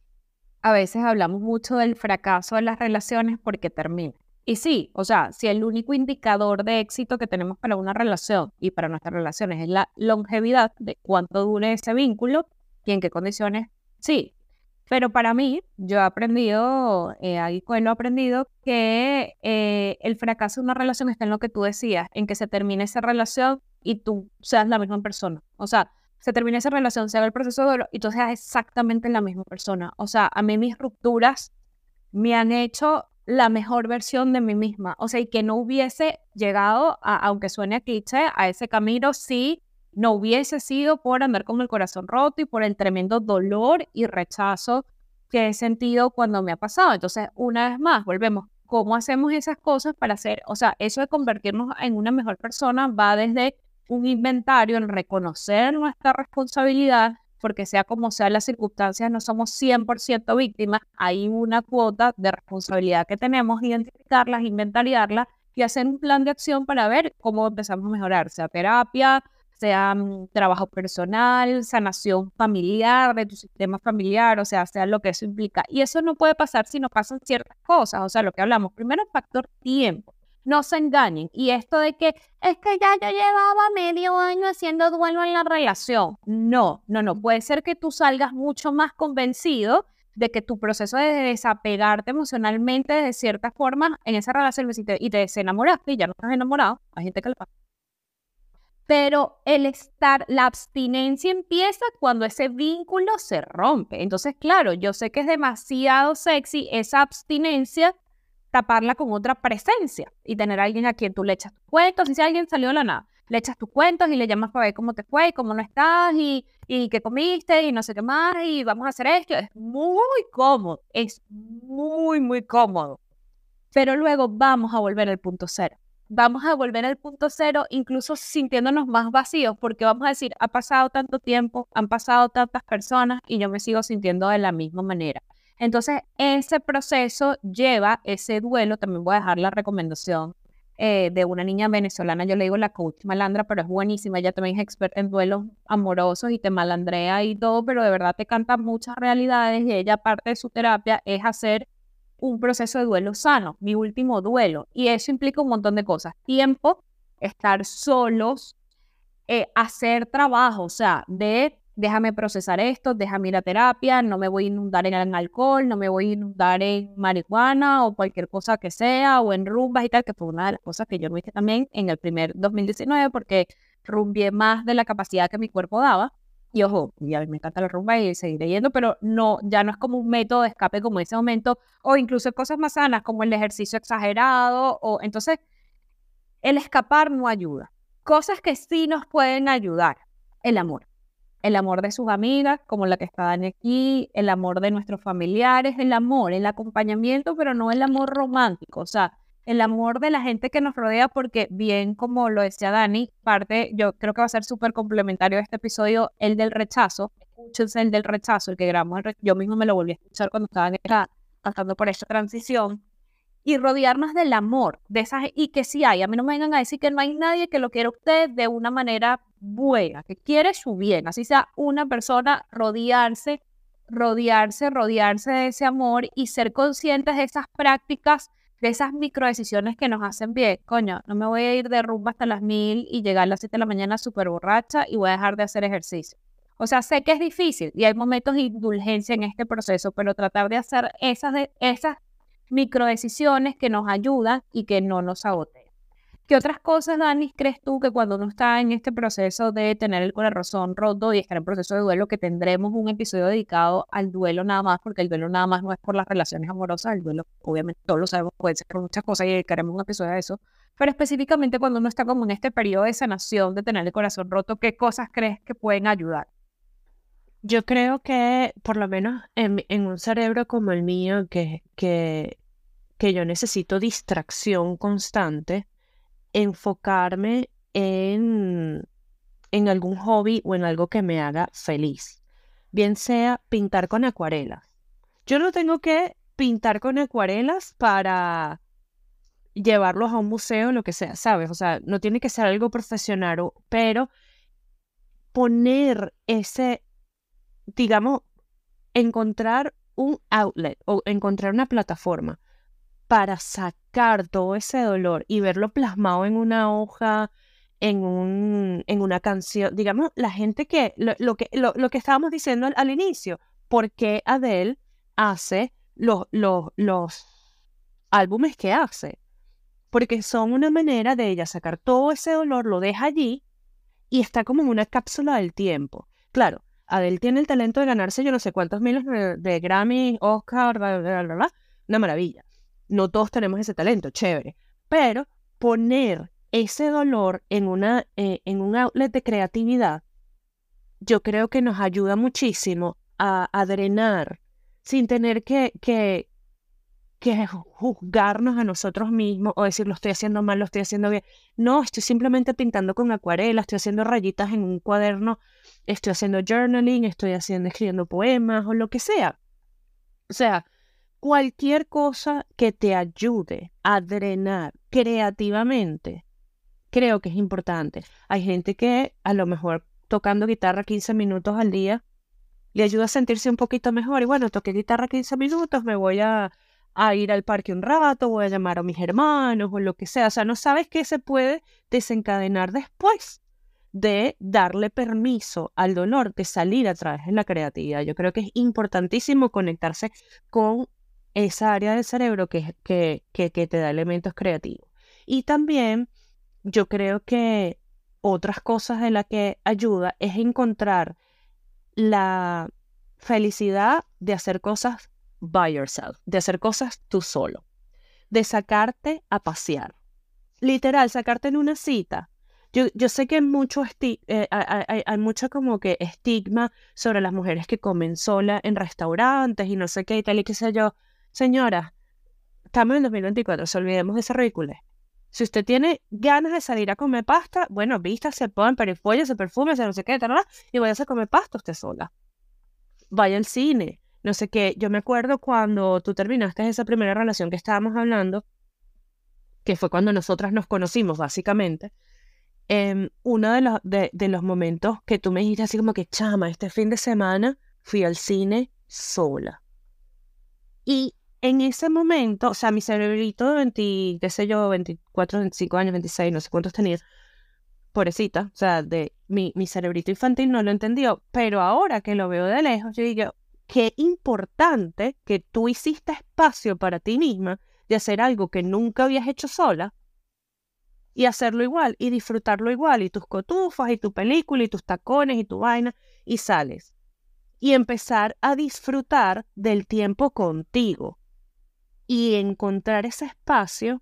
A veces hablamos mucho del fracaso de las relaciones porque termina. Y sí, o sea, si el único indicador de éxito que tenemos para una relación y para nuestras relaciones es la longevidad de cuánto dure ese vínculo y en qué condiciones, sí. Pero para mí, yo he aprendido, eh, ahí lo he aprendido, que eh, el fracaso de una relación está en lo que tú decías, en que se termine esa relación y tú seas la misma persona. O sea, se termina esa relación, se haga el proceso de duelo y tú seas exactamente la misma persona. O sea, a mí mis rupturas me han hecho la mejor versión de mí misma. O sea, y que no hubiese llegado, a, aunque suene a cliché, a ese camino si no hubiese sido por andar con el corazón roto y por el tremendo dolor y rechazo que he sentido cuando me ha pasado. Entonces, una vez más, volvemos. ¿Cómo hacemos esas cosas para hacer? O sea, eso de convertirnos en una mejor persona va desde un inventario en reconocer nuestra responsabilidad, porque sea como sea las circunstancias, no somos 100% víctimas, hay una cuota de responsabilidad que tenemos, identificarlas, inventariarlas y hacer un plan de acción para ver cómo empezamos a mejorar, sea terapia, sea mm, trabajo personal, sanación familiar, de tu sistema familiar, o sea, sea lo que eso implica. Y eso no puede pasar si no pasan ciertas cosas, o sea, lo que hablamos, primero factor tiempo no se engañen. Y esto de que es que ya yo llevaba medio año haciendo duelo en la relación. No, no, no. Puede ser que tú salgas mucho más convencido de que tu proceso de desapegarte emocionalmente de cierta forma en esa relación y te, y te desenamoraste y ya no estás enamorado. Hay gente que le pasa. Pero el estar, la abstinencia empieza cuando ese vínculo se rompe. Entonces, claro, yo sé que es demasiado sexy esa abstinencia taparla con otra presencia y tener a alguien a quien tú le echas tus cuentos. Y si alguien salió de la nada, le echas tus cuentos y le llamas para ver cómo te fue, cómo no estás y, y qué comiste y no sé qué más y vamos a hacer esto. Es muy cómodo, es muy, muy cómodo. Pero luego vamos a volver al punto cero. Vamos a volver al punto cero incluso sintiéndonos más vacíos porque vamos a decir, ha pasado tanto tiempo, han pasado tantas personas y yo me sigo sintiendo de la misma manera. Entonces, ese proceso lleva ese duelo, también voy a dejar la recomendación eh, de una niña venezolana, yo le digo la coach malandra, pero es buenísima, ella también es experta en duelos amorosos y te malandrea y todo, pero de verdad te canta muchas realidades y ella parte de su terapia es hacer un proceso de duelo sano, mi último duelo, y eso implica un montón de cosas, tiempo, estar solos, eh, hacer trabajo, o sea, de déjame procesar esto, déjame ir a terapia, no me voy a inundar en alcohol, no me voy a inundar en marihuana o cualquier cosa que sea, o en rumbas y tal, que fue una de las cosas que yo no hice también en el primer 2019, porque rumbié más de la capacidad que mi cuerpo daba. Y ojo, y a mí me encanta la rumba y seguiré yendo, pero no, ya no es como un método de escape como ese momento, o incluso cosas más sanas como el ejercicio exagerado, o entonces el escapar no ayuda. Cosas que sí nos pueden ayudar, el amor. El amor de sus amigas, como la que está aquí, el amor de nuestros familiares, el amor, el acompañamiento, pero no el amor romántico. O sea, el amor de la gente que nos rodea, porque bien como lo decía Dani, parte, yo creo que va a ser súper complementario este episodio, el del rechazo. Escúchense el del rechazo, el que grabamos, yo mismo me lo volví a escuchar cuando estaba pasando por esta transición. Y rodearnos del amor, de esas, y que sí hay, a mí no me vengan a decir que no hay nadie que lo quiera usted de una manera buena, que quiere su bien, así sea una persona, rodearse, rodearse, rodearse de ese amor y ser conscientes de esas prácticas de esas microdecisiones que nos hacen bien. Coño, no me voy a ir de rumba hasta las mil y llegar a las siete de la mañana súper borracha y voy a dejar de hacer ejercicio. O sea, sé que es difícil y hay momentos de indulgencia en este proceso, pero tratar de hacer esas, esas microdecisiones que nos ayudan y que no nos agoten. ¿Qué otras cosas, Dani, crees tú que cuando uno está en este proceso de tener el corazón roto y estar en proceso de duelo, que tendremos un episodio dedicado al duelo nada más, porque el duelo nada más no es por las relaciones amorosas, el duelo, obviamente, todos lo sabemos, puede ser por muchas cosas y dedicaremos un episodio a eso, pero específicamente cuando uno está como en este periodo de sanación, de tener el corazón roto, ¿qué cosas crees que pueden ayudar? Yo creo que, por lo menos en, en un cerebro como el mío, que, que, que yo necesito distracción constante, enfocarme en, en algún hobby o en algo que me haga feliz, bien sea pintar con acuarelas. Yo no tengo que pintar con acuarelas para llevarlos a un museo, lo que sea, ¿sabes? O sea, no tiene que ser algo profesional, pero poner ese, digamos, encontrar un outlet o encontrar una plataforma para sacar todo ese dolor y verlo plasmado en una hoja, en, un, en una canción. Digamos, la gente que, lo, que, lo, que estábamos diciendo al, inicio, ¿por qué Adele hace los, los, los álbumes que hace? Porque son una manera de ella sacar todo ese dolor, lo deja allí y está como en una cápsula del tiempo. Claro, Adele tiene el talento de ganarse yo no sé cuántos miles de, Grammy, Oscar, bla, bla, bla, bla, una maravilla. No todos tenemos ese talento, chévere. Pero poner ese dolor en, una, eh, en un outlet de creatividad, yo creo que nos ayuda muchísimo a, drenar sin tener que, que, que juzgarnos a nosotros mismos o decir lo estoy haciendo mal, lo estoy haciendo bien. No, estoy simplemente pintando con acuarela, estoy haciendo rayitas en un cuaderno, estoy haciendo journaling, estoy haciendo, escribiendo poemas o lo que sea. O sea, cualquier cosa que te ayude a drenar creativamente, creo que es importante. Hay gente que a lo mejor tocando guitarra 15 minutos al día le ayuda a sentirse un poquito mejor. Y bueno, toqué guitarra 15 minutos, me voy a, a ir al parque un rato, voy a llamar a mis hermanos o lo que sea. O sea, no sabes qué se puede desencadenar después de darle permiso al dolor de salir a través de la creatividad. Yo creo que es importantísimo conectarse con esa área del cerebro que, que, que, te da elementos creativos. Y también yo creo que otras cosas de las que ayuda es encontrar la felicidad de hacer cosas by yourself, de hacer cosas tú solo, de sacarte a pasear. Literal, sacarte en una cita. Yo, yo sé que mucho, eh, hay, hay, mucho como que estigma sobre las mujeres que comen sola en restaurantes y no sé qué y tal y qué sé yo. Señora, estamos en 2024, se olvidemos de esa ridícula. Si usted tiene ganas de salir a comer pasta, bueno, vista, se pone perifollo, se perfume, se no sé qué, y vaya a comer pasta usted sola. Vaya al cine, no sé qué. Yo me acuerdo cuando tú terminaste esa primera relación que estábamos hablando, que fue cuando nosotras nos conocimos, básicamente. Eh, uno de los, de los momentos que tú me dijiste así como que, chama, este fin de semana fui al cine sola. Y en ese momento, o sea, mi cerebrito de 20, qué sé yo, 24, 25 años, 26, no sé cuántos tenía, pobrecita, o sea, de mi, mi cerebrito infantil no lo entendió, pero ahora que lo veo de lejos, yo digo, qué importante que tú hiciste espacio para ti misma de hacer algo que nunca habías hecho sola y hacerlo igual y disfrutarlo igual y tus cotufas y tu película y tus tacones y tu vaina y sales. Y empezar a disfrutar del tiempo contigo y encontrar ese espacio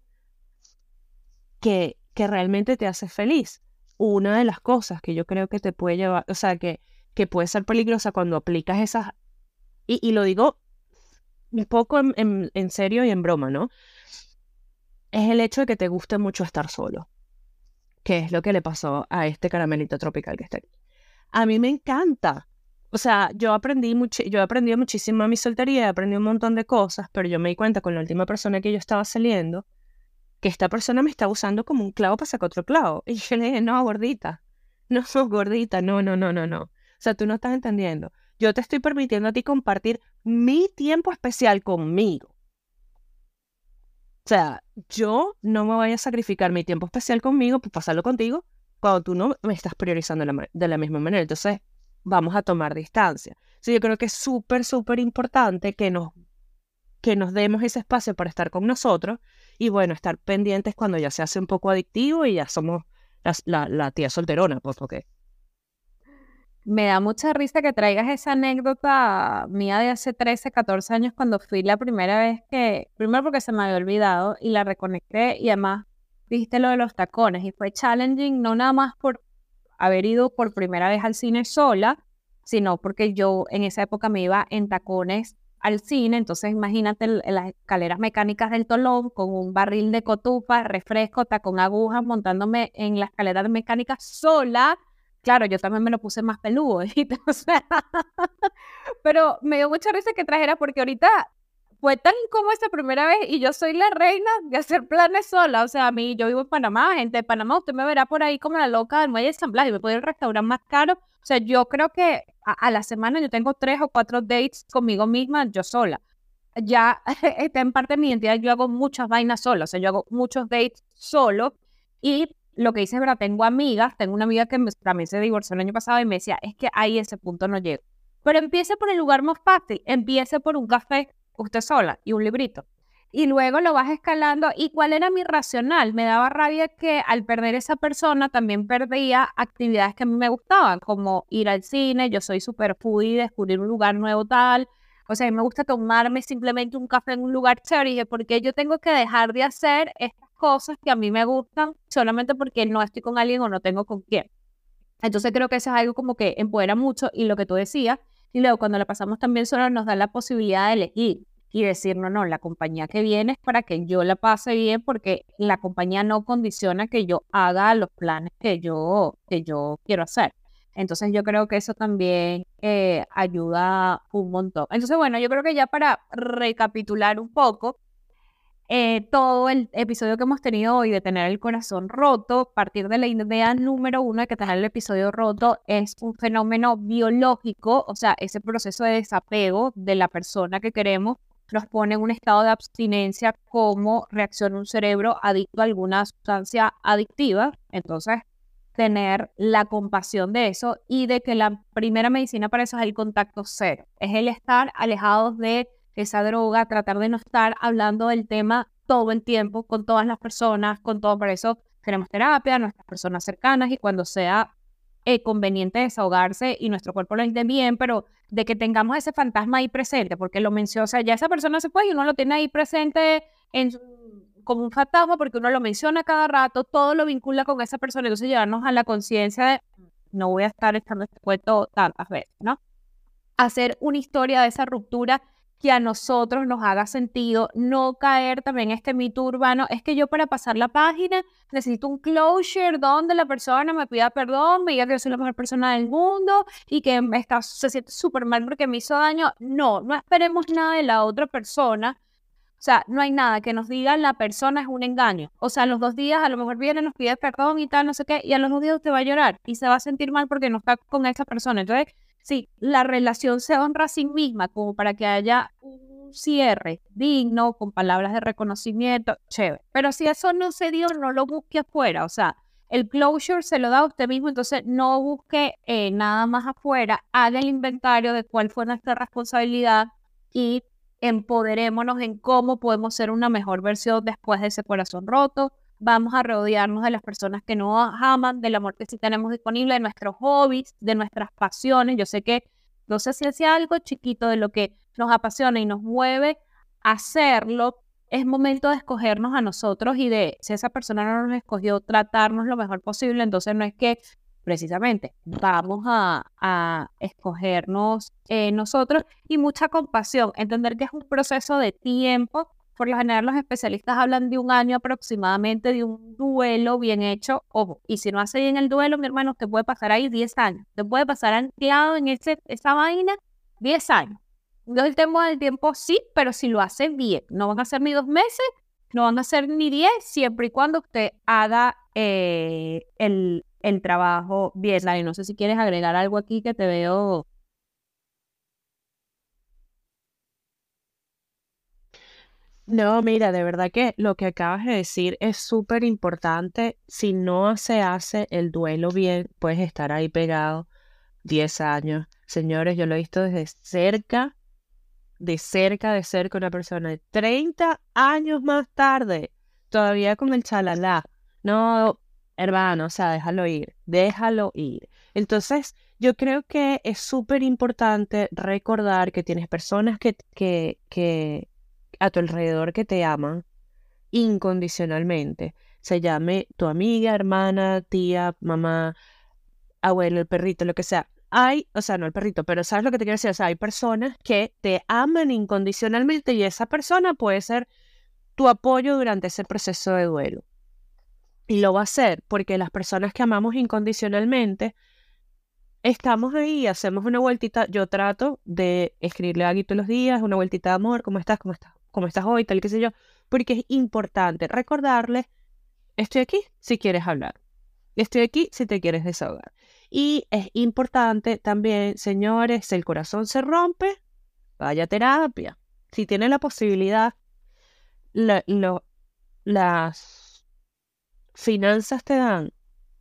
que, que realmente te hace feliz. Una de las cosas que yo creo que te puede llevar, o sea, que, que puede ser peligrosa cuando aplicas esas, y, y lo digo un poco en, en, serio y en broma, ¿no? Es el hecho de que te guste mucho estar solo, que es lo que le pasó a este caramelito tropical que está aquí. A mí me encanta. O sea, yo aprendí mucho, yo he muchísimo a mi soltería, he aprendido un montón de cosas, pero yo me di cuenta con la última persona que yo estaba saliendo, que esta persona me estaba usando como un clavo para sacar otro clavo. Y yo le dije, no, gordita, no, gordita, no, no, no, no, no. O sea, tú no estás entendiendo. Yo te estoy permitiendo a ti compartir mi tiempo especial conmigo. O sea, yo no me voy a sacrificar mi tiempo especial conmigo por pasarlo contigo cuando tú no me estás priorizando de la misma manera. Entonces, vamos a tomar distancia. Sí, yo creo que es súper, súper importante que nos, que nos demos ese espacio para estar con nosotros y bueno, estar pendientes cuando ya se hace un poco adictivo y ya somos la, tía solterona, pues porque me da mucha risa que traigas esa anécdota mía de hace 13, 14 años cuando fui la primera vez que, primero porque se me había olvidado y la reconecté y además viste lo de los tacones y fue challenging no nada más por haber ido por primera vez al cine sola, sino porque yo en esa época me iba en tacones al cine, entonces imagínate las escaleras mecánicas del Tolón con un barril de cotufa, refresco, tacón agujas, montándome en la escalera mecánica sola. Claro, yo también me lo puse más peludo, pero me dio mucha risa que trajera porque ahorita fue tan incómodo esta primera vez y yo soy la reina de hacer planes sola. O sea, a mí, yo vivo en Panamá, gente de Panamá, usted me verá por ahí como la loca del muelle de San Blas y me puedo ir al restaurante más caro. O sea, yo creo que a, la semana yo tengo tres o cuatro dates conmigo misma, yo sola. Ya está en parte de mi identidad, yo hago muchas vainas sola, o sea, yo hago muchos dates solo y lo que dice es verdad, tengo amigas, tengo una amiga que también se divorció el año pasado y me decía, es que ahí ese punto no llego. Pero empiece por el lugar más fácil, empiece por un café usted sola y un librito. Y luego lo vas escalando. ¿Y cuál era mi racional? Me daba rabia que al perder esa persona también perdía actividades que a mí me gustaban, como ir al cine, yo soy super foodie, descubrir un lugar nuevo tal. O sea, a mí me gusta tomarme simplemente un café en un lugar chévere. Y dije, ¿por qué yo tengo que dejar de hacer estas cosas que a mí me gustan solamente porque no estoy con alguien o no tengo con quién. Entonces creo que eso es algo como que empodera mucho y lo que tú decías, y luego cuando la pasamos también solo nos da la posibilidad de elegir y decir, no, no, la compañía que viene es para que yo la pase bien porque la compañía no condiciona que yo haga los planes que yo, que yo quiero hacer. Entonces yo creo que eso también eh, ayuda un montón. Entonces, bueno, yo creo que ya para recapitular un poco, eh, todo el episodio que hemos tenido hoy de tener el corazón roto, partir de la idea número uno de que tener el episodio roto es un fenómeno biológico, o sea, ese proceso de desapego de la persona que queremos nos pone en un estado de abstinencia como reacciona un cerebro adicto a alguna sustancia adictiva. Entonces, tener la compasión de eso y de que la primera medicina para eso es el contacto cero, es el estar alejados de esa droga, tratar de no estar hablando del tema todo el tiempo con todas las personas, con todo. Por eso tenemos terapia, nuestras personas cercanas y cuando sea eh, conveniente desahogarse y nuestro cuerpo lo esté bien, pero de que tengamos ese fantasma ahí presente, porque lo menciona, o sea, ya esa persona se fue y uno lo tiene ahí presente en, como un fantasma porque uno lo menciona cada rato, todo lo vincula con esa persona, entonces llevarnos a la conciencia de no voy a estar echando este cuento tantas veces, ¿no? Hacer una historia de esa ruptura que a nosotros nos haga sentido, no caer también en este mito urbano, es que yo para pasar la página necesito un closure donde la persona me pida perdón, me diga que yo soy la mejor persona del mundo y que se siente súper mal porque me hizo daño. No, no esperemos nada de la otra persona. O sea, no hay nada que nos diga la persona es un engaño. O sea, los dos días a lo mejor viene, nos pide perdón y tal, no sé qué, y a los dos días usted va a llorar y se va a sentir mal porque no está con esa persona. Entonces, sí, la relación se honra a sí misma como para que haya un cierre digno, con palabras de reconocimiento, chévere. Pero si eso no se dio, no lo busque afuera. O sea, el closure se lo da a usted mismo, entonces no busque eh, nada más afuera, haga el inventario de cuál fue nuestra responsabilidad y empoderémonos en cómo podemos ser una mejor versión después de ese corazón roto. Vamos a rodearnos de las personas que nos aman, del amor que sí tenemos disponible, de nuestros hobbies, de nuestras pasiones. Yo sé que, no sé si hace algo chiquito de lo que nos apasiona y nos mueve, hacerlo, es momento de escogernos a nosotros y de, si esa persona no nos escogió, tratarnos lo mejor posible. Entonces no es que precisamente vamos a, a escogernos eh, nosotros y mucha compasión, entender que es un proceso de tiempo. Por lo general los especialistas hablan de un año aproximadamente de un duelo bien hecho. Ojo, y si no hace bien el duelo, mi hermano, te puede pasar ahí 10 años. Te puede pasar anclado en esa vaina 10 años. No el tema del tiempo sí, pero si lo hace bien. No van a ser ni dos meses, no van a ser ni diez, siempre y cuando usted haga eh, el, trabajo bien. No sé si quieres agregar algo aquí que te veo. No, mira, de verdad que lo que acabas de decir es súper importante. Si no se hace el duelo bien, puedes estar ahí pegado 10 años. Señores, yo lo he visto desde cerca de cerca, de cerca una persona de 30 años más tarde, todavía con el chalala. No, hermano, o sea, déjalo ir, déjalo ir. Entonces, yo creo que es súper importante recordar que tienes personas que, que, que a tu alrededor que te aman incondicionalmente. Se llame tu amiga, hermana, tía, mamá, abuelo, el perrito, lo que sea hay, o sea, no el perrito, pero sabes lo que te quiero decir, o sea, hay personas que te aman incondicionalmente y esa persona puede ser tu apoyo durante ese proceso de duelo. Y lo va a hacer porque las personas que amamos incondicionalmente, estamos ahí, hacemos una vueltita, yo trato de escribirle a todos los días, una vueltita de amor, ¿cómo estás? ¿Cómo estás? ¿Cómo estás hoy? Tal, qué sé yo, porque es importante recordarle, estoy aquí si quieres hablar, estoy aquí si te quieres desahogar. Y es importante también, señores, si el corazón se rompe, vaya a terapia. Si tiene la posibilidad, las finanzas te dan,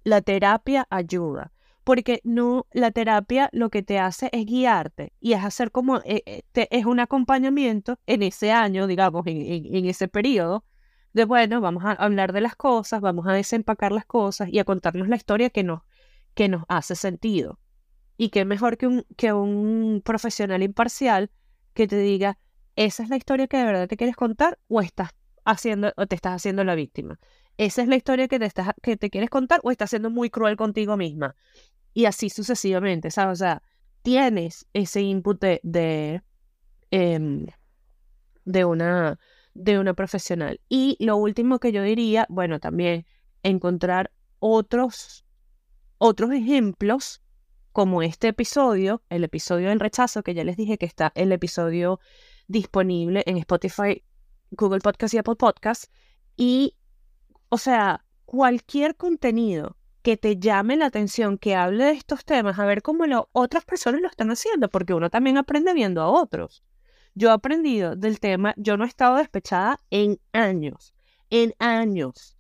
la terapia ayuda. Porque no, la terapia lo que te hace es guiarte y es hacer como, eh, eh, es un acompañamiento en ese año, digamos, en, en ese periodo, de bueno, vamos a hablar de las cosas, vamos a desempacar las cosas y a contarnos la historia que nos, que nos hace sentido. Y qué mejor que un, que un profesional imparcial que te diga, esa es la historia que de verdad te quieres contar o estás haciendo o te estás haciendo la víctima. Esa es la historia que te, estás, que te quieres contar o estás siendo muy cruel contigo misma. Y así sucesivamente, ¿sabes? O sea, tienes ese input de, em, de, una, de una profesional. Y lo último que yo diría, bueno, también encontrar otros otros ejemplos, como este episodio, el episodio del rechazo, que ya les dije que está el episodio disponible en Spotify, Google Podcast y Apple Podcast. Y, o sea, cualquier contenido que te llame la atención, que hable de estos temas, a ver cómo lo, otras personas lo están haciendo, porque uno también aprende viendo a otros. Yo he aprendido del tema, yo no he estado despechada en años, en años.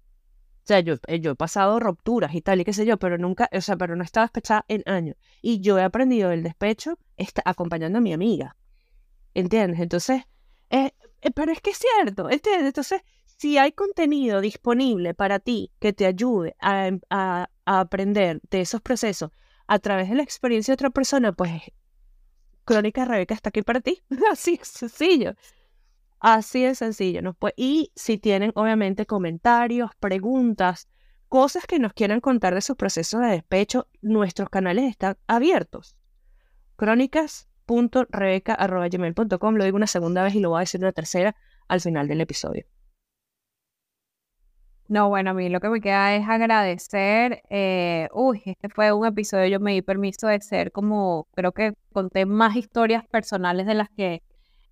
O sea, yo, eh, yo he pasado rupturas y tal, y qué sé yo, pero nunca, o sea, pero no estaba despechada en años. Y yo he aprendido el despecho está acompañando a mi amiga. ¿Entiendes? Entonces, eh, eh, pero es que es cierto, ¿entiendes? Entonces, si hay contenido disponible para ti que te ayude a, a, a aprender de esos procesos a través de la experiencia de otra persona, pues Crónica Rebeca está aquí para ti. Así es sencillo. Así de sencillo. y si tienen obviamente comentarios, preguntas, cosas que nos quieran contar de sus procesos de despecho, nuestros canales están abiertos. Crónicas.rebeca.gmail.com Lo digo una segunda vez y lo voy a decir una tercera al final del episodio. No, bueno, a mí lo que me queda es agradecer. Eh, uy, este fue un episodio, yo me di permiso de ser como, creo que conté más historias personales de las que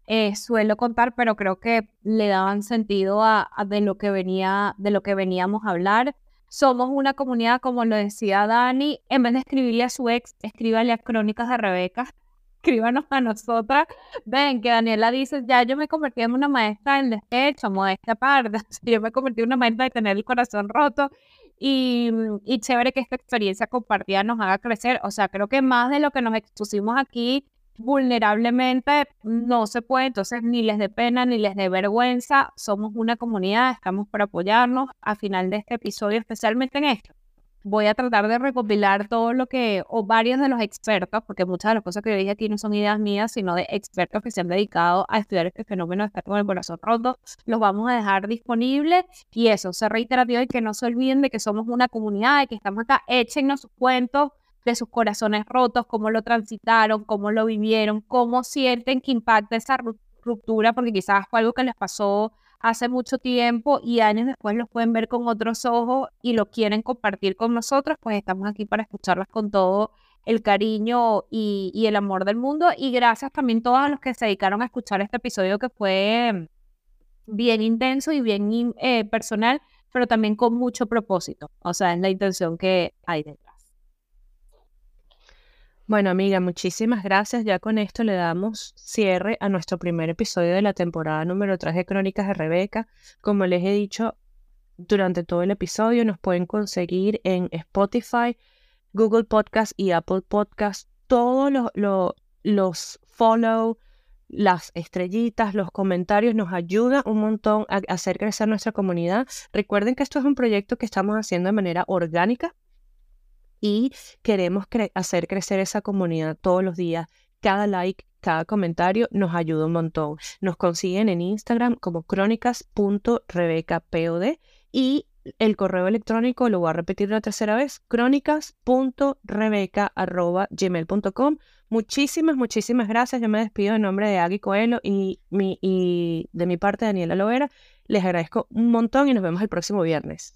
eh, suelo contar, pero creo que le daban sentido a, de lo que venía, de lo que veníamos a hablar. Somos una comunidad, como lo decía Dani, en vez de escribirle a su ex, escríbale a Crónicas de Rebeca, escríbanos a nosotras. Ven, que Daniela dice, ya yo me convertí en una maestra en despecho, modesta parte, yo me convertí en una maestra de tener el corazón roto. y, y chévere que esta experiencia compartida nos haga crecer. O sea, creo que más de lo que nos expusimos aquí vulnerablemente no se puede, entonces ni les dé pena ni les dé vergüenza, somos una comunidad, estamos para apoyarnos. A final de este episodio, especialmente en esto, voy a tratar de recopilar todo lo que, o varios de los expertos, porque muchas de las cosas que yo dije aquí no son ideas mías, sino de expertos que se han dedicado a estudiar este fenómeno de estar con el corazón roto, los vamos a dejar disponibles. Y eso, ser reiterativo y que no se olviden de que somos una comunidad, de que estamos acá, échennos sus cuentos de sus corazones rotos, cómo lo transitaron, cómo lo vivieron, cómo sienten que impacta esa ruptura, porque quizás fue algo que les pasó hace mucho tiempo y años después los pueden ver con otros ojos y lo quieren compartir con nosotros, pues estamos aquí para escucharlas con todo el cariño y, el amor del mundo. Y gracias también a todos los que se dedicaron a escuchar este episodio que fue bien intenso y bien eh, personal, pero también con mucho propósito. O sea, es la intención que hay detrás. Bueno, amiga, muchísimas gracias. Ya con esto le damos cierre a nuestro primer episodio de la temporada número 3 de Crónicas de Rebeca. Como les he dicho durante todo el episodio, nos pueden conseguir en Spotify, Google Podcast y Apple Podcast. Todos los, los follow, las estrellitas, los comentarios nos ayudan un montón a hacer crecer nuestra comunidad. Recuerden que esto es un proyecto que estamos haciendo de manera orgánica y queremos hacer crecer esa comunidad todos los días. Cada like, cada comentario nos ayuda un montón. Nos consiguen en Instagram como crónicas.rebecapod y el correo electrónico lo voy a repetir una tercera vez, crónicas.rebeca.gmail.com. Muchísimas, muchísimas gracias. Yo me despido en nombre de Agui Coelho y, mi, y de mi parte Daniela Lovera. Les agradezco un montón y nos vemos el próximo viernes.